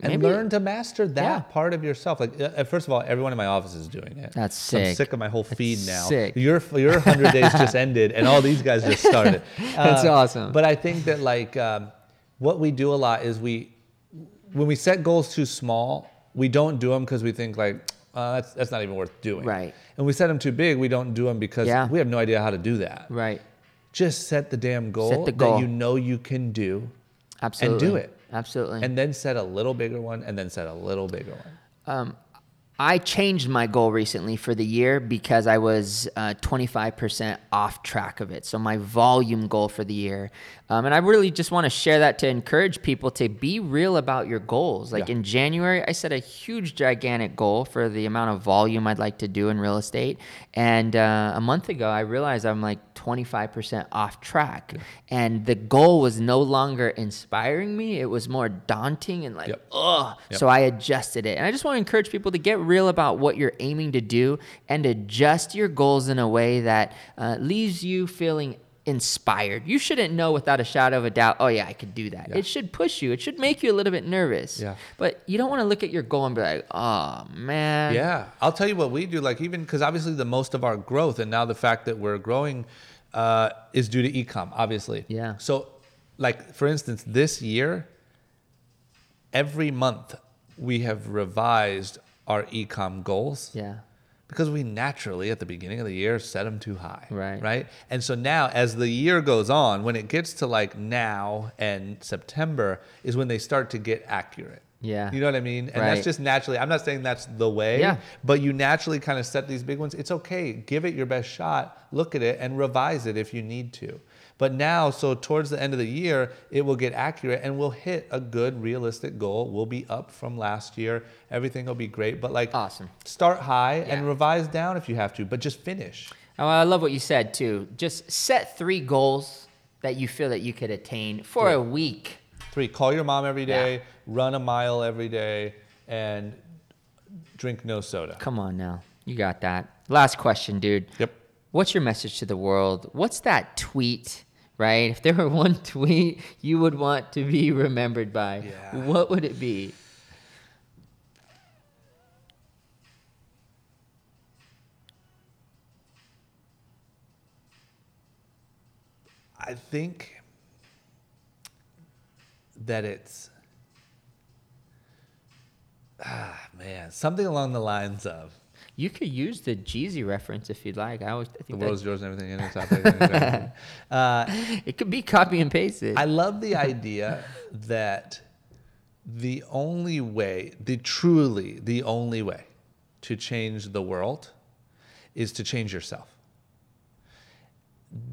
S2: And
S1: Maybe-
S2: learn to master that
S1: Yeah.
S2: part of yourself. Like, uh, first of all, everyone in my office is doing it.
S1: That's
S2: So I'm
S1: sick.
S2: sick of my whole
S1: That's
S2: feed now.
S1: sick.
S2: Your your hundred days just *laughs* ended, and all these guys just started. *laughs*
S1: That's awesome.
S2: But I think that like um, what we do a lot is we when we set goals too small, we don't do them because we think like uh, that's that's not even worth doing.
S1: Right.
S2: And we set them too big, we don't do them because
S1: Yeah.
S2: we have no idea how to do that.
S1: Right.
S2: Just set the damn goal,
S1: the goal.
S2: that you know you can do,
S1: Absolutely.
S2: And do it.
S1: Absolutely.
S2: and then set a little bigger one, and then set a little bigger one.
S1: Um, I changed my goal recently for the year because I was uh, 25% off track of it. So, my volume goal for the year. Um, and I really just want to share that to encourage people to be real about your goals. Like
S2: Yeah.
S1: in January, I set a huge, gigantic goal for the amount of volume I'd like to do in real estate. And uh, a month ago, I realized I'm like 25% off track. And the goal was no longer inspiring me, it was more daunting and like,
S2: Yep.
S1: ugh.
S2: Yep.
S1: So I adjusted it. And I just want to encourage people to get real about what you're aiming to do and adjust your goals in a way that uh, leaves you feeling inspired. You shouldn't know without a shadow of a doubt, oh yeah, I could do that.
S2: Yeah.
S1: It should push you. It should make you a little bit nervous.
S2: Yeah.
S1: But you don't want to look at your goal and be like, oh man.
S2: Yeah, I'll tell you what we do. Like even because obviously the most of our growth and now the fact that we're growing uh, is due to ecom. Obviously.
S1: Yeah.
S2: So, like for instance, this year, every month we have revised our ecom goals.
S1: Yeah.
S2: Because we naturally at the beginning of the year set them too high.
S1: Right.
S2: Right. And so now, as the year goes on, when it gets to like now and September, is when they start to get accurate.
S1: Yeah.
S2: You know what I mean? And
S1: Right.
S2: that's just naturally. I'm not saying that's the way.
S1: Yeah.
S2: But you naturally kind of set these big ones. It's okay. Give it your best shot. Look at it and revise it if you need to. But now, so towards the end of the year, it will get accurate and we'll hit a good, realistic goal. We'll be up from last year. Everything will be great. But like,
S1: Awesome.
S2: start high
S1: Yeah.
S2: and revise down if you have to, but just finish.
S1: Oh, I love what you said too. Just set three goals that you feel that you could attain for a week.
S2: Three, call your mom every day,
S1: Yeah.
S2: run a mile every day, and drink no soda.
S1: Come on now. You got that. Last question, dude.
S2: Yep.
S1: What's your message to the world? What's that tweet, right? If there were *laughs* one tweet you would want to be remembered by,
S2: Yeah.
S1: what would it be?
S2: I think that it's ah man something along the lines of
S1: You could use the Jeezy reference if you'd like. I always I
S2: the
S1: think
S2: world's yours and everything in it. top everything is everything." uh,
S1: it could be copy and pasted.
S2: I love the idea that the only way, the truly the only way to change the world is to change yourself.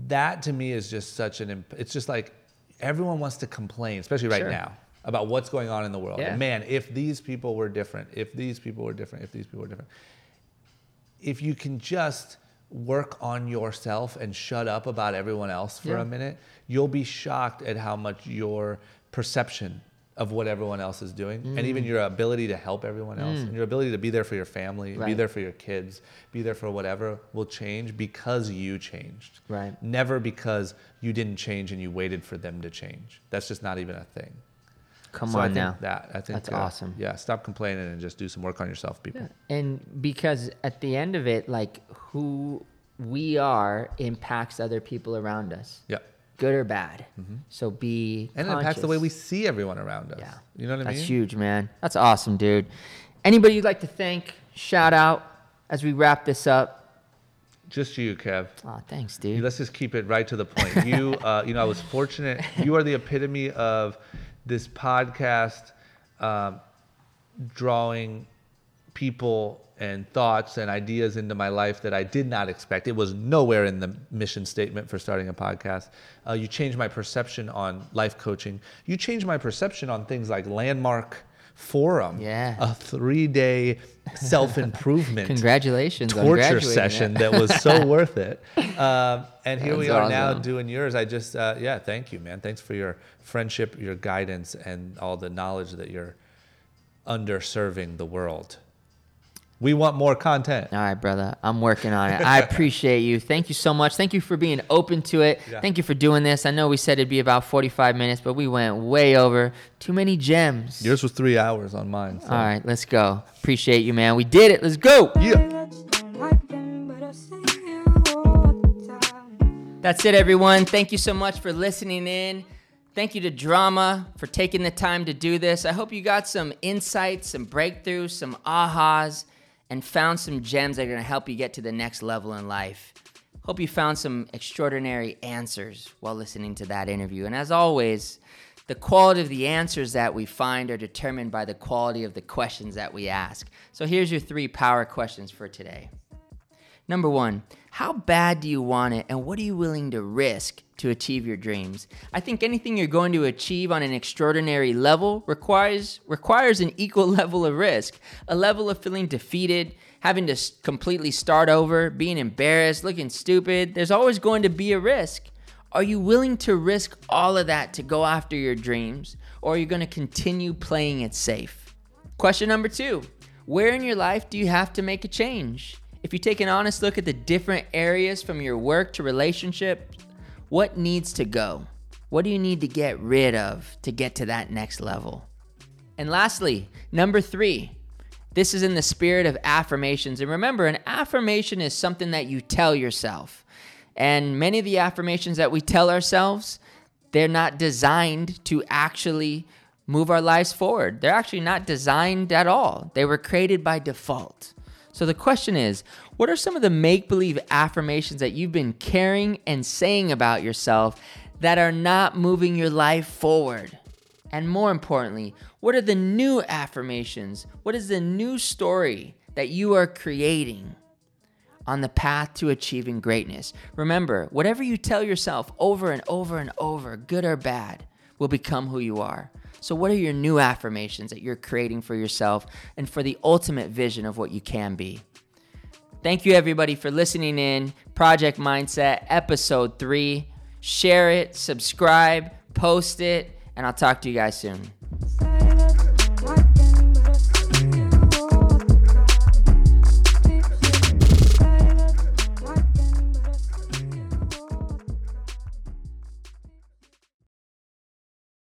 S2: That to me is just such an, imp- it's just like everyone wants to complain, especially right
S1: Sure.
S2: now, about what's going on in the world.
S1: Yeah.
S2: And man, if these people were different, if these people were different, if these people were different. If you can just work on yourself and shut up about everyone else for
S1: Yeah.
S2: a minute, you'll be shocked at how much your perception of what everyone else is doing and even mm. your ability to help everyone else mm. and your ability to be there for your family, be there for your kids, be there for whatever will change because you changed.
S1: Right.
S2: Never because you didn't change and you waited for them to change. That's just not even a thing.
S1: Come
S2: So I
S1: on
S2: think
S1: now.
S2: That I think
S1: That's
S2: uh,
S1: awesome.
S2: Yeah, stop complaining and just do some work on yourself, people.
S1: And because at the end of it, like who we are impacts other people around us,
S2: Yeah.
S1: good or bad. So be
S2: Mm-hmm. And it impacts the way we see everyone around us.
S1: Yeah,
S2: You know what I
S1: That's
S2: mean?
S1: That's huge, man. That's awesome, dude. Anybody you'd like to thank? Shout out as we wrap this up.
S2: Just you, Kev.
S1: Oh, thanks, dude.
S2: Let's just keep it right to the point. You, uh, you know, I was fortunate. You are the epitome of this podcast um, drawing people and thoughts and ideas into my life that I did not expect. It was nowhere in the mission statement for starting a podcast. Uh, you changed my perception on life coaching. You changed my perception on things like Landmark Forum,
S1: Yeah.
S2: a three-day self-improvement *laughs*
S1: Congratulations on
S2: torture
S1: graduating,
S2: session
S1: man.
S2: that was so *laughs* worth it. Um, and here we
S1: That's
S2: are now doing yours. I just, uh, yeah, thank you, man. Thanks for your friendship, your guidance, and all the knowledge that you're underserving the world. We want more content.
S1: All right, brother. I'm working on it. I *laughs* appreciate you. Thank you so much. Thank you for being open to it.
S2: Yeah.
S1: Thank you for doing this. I know we said it'd be about 45 minutes, but we went way over. Too many gems.
S2: Yours was three hours on mine. So.
S1: All right, let's go. Appreciate you, man. We did it. Let's go.
S2: Yeah.
S1: That's it, everyone. Thank you so much for listening in. Thank you to Drama for taking the time to do this. I hope you got some insights, some breakthroughs, some ahas, and found some gems that are going to help you get to the next level in life. Hope you found some extraordinary answers while listening to that interview. And as always, the quality of the answers that we find are determined by the quality of the questions that we ask. So here's your three power questions for today. Number one, how bad do you want it and what are you willing to risk to achieve your dreams? I think anything you're going to achieve on an extraordinary level requires requires an equal *laughs* level of risk, a level of feeling defeated, having to completely start over, being embarrassed, looking stupid. There's always going to be a risk. Are you willing to risk all of that to go after your dreams or are you going to continue playing it safe? Question number two Where in your life do you have to make a change? If you take an honest look at the different areas from your work to relationships, What needs to go? What do you need to get rid of to get to that next level? And lastly, number three, this is in the spirit of affirmations. And remember, an affirmation is something that you tell yourself. And many of the affirmations that we tell ourselves, they're not designed to actually move our lives forward. They're actually not designed at all. They were created by default. So the question is, what are some of the make believe affirmations that you've been carrying and saying about yourself that are not moving your life forward? And more importantly, what are the new affirmations? What is the new story that you are creating on the path to achieving greatness? Remember, whatever you tell yourself over and over and over, good or bad, will become who you are. So, what are your new affirmations that you're creating for yourself and for the ultimate vision of what you can be? Thank you, everybody, for listening in. Project Mindset, episode three. Share it, subscribe, post it, and I'll talk to you guys soon.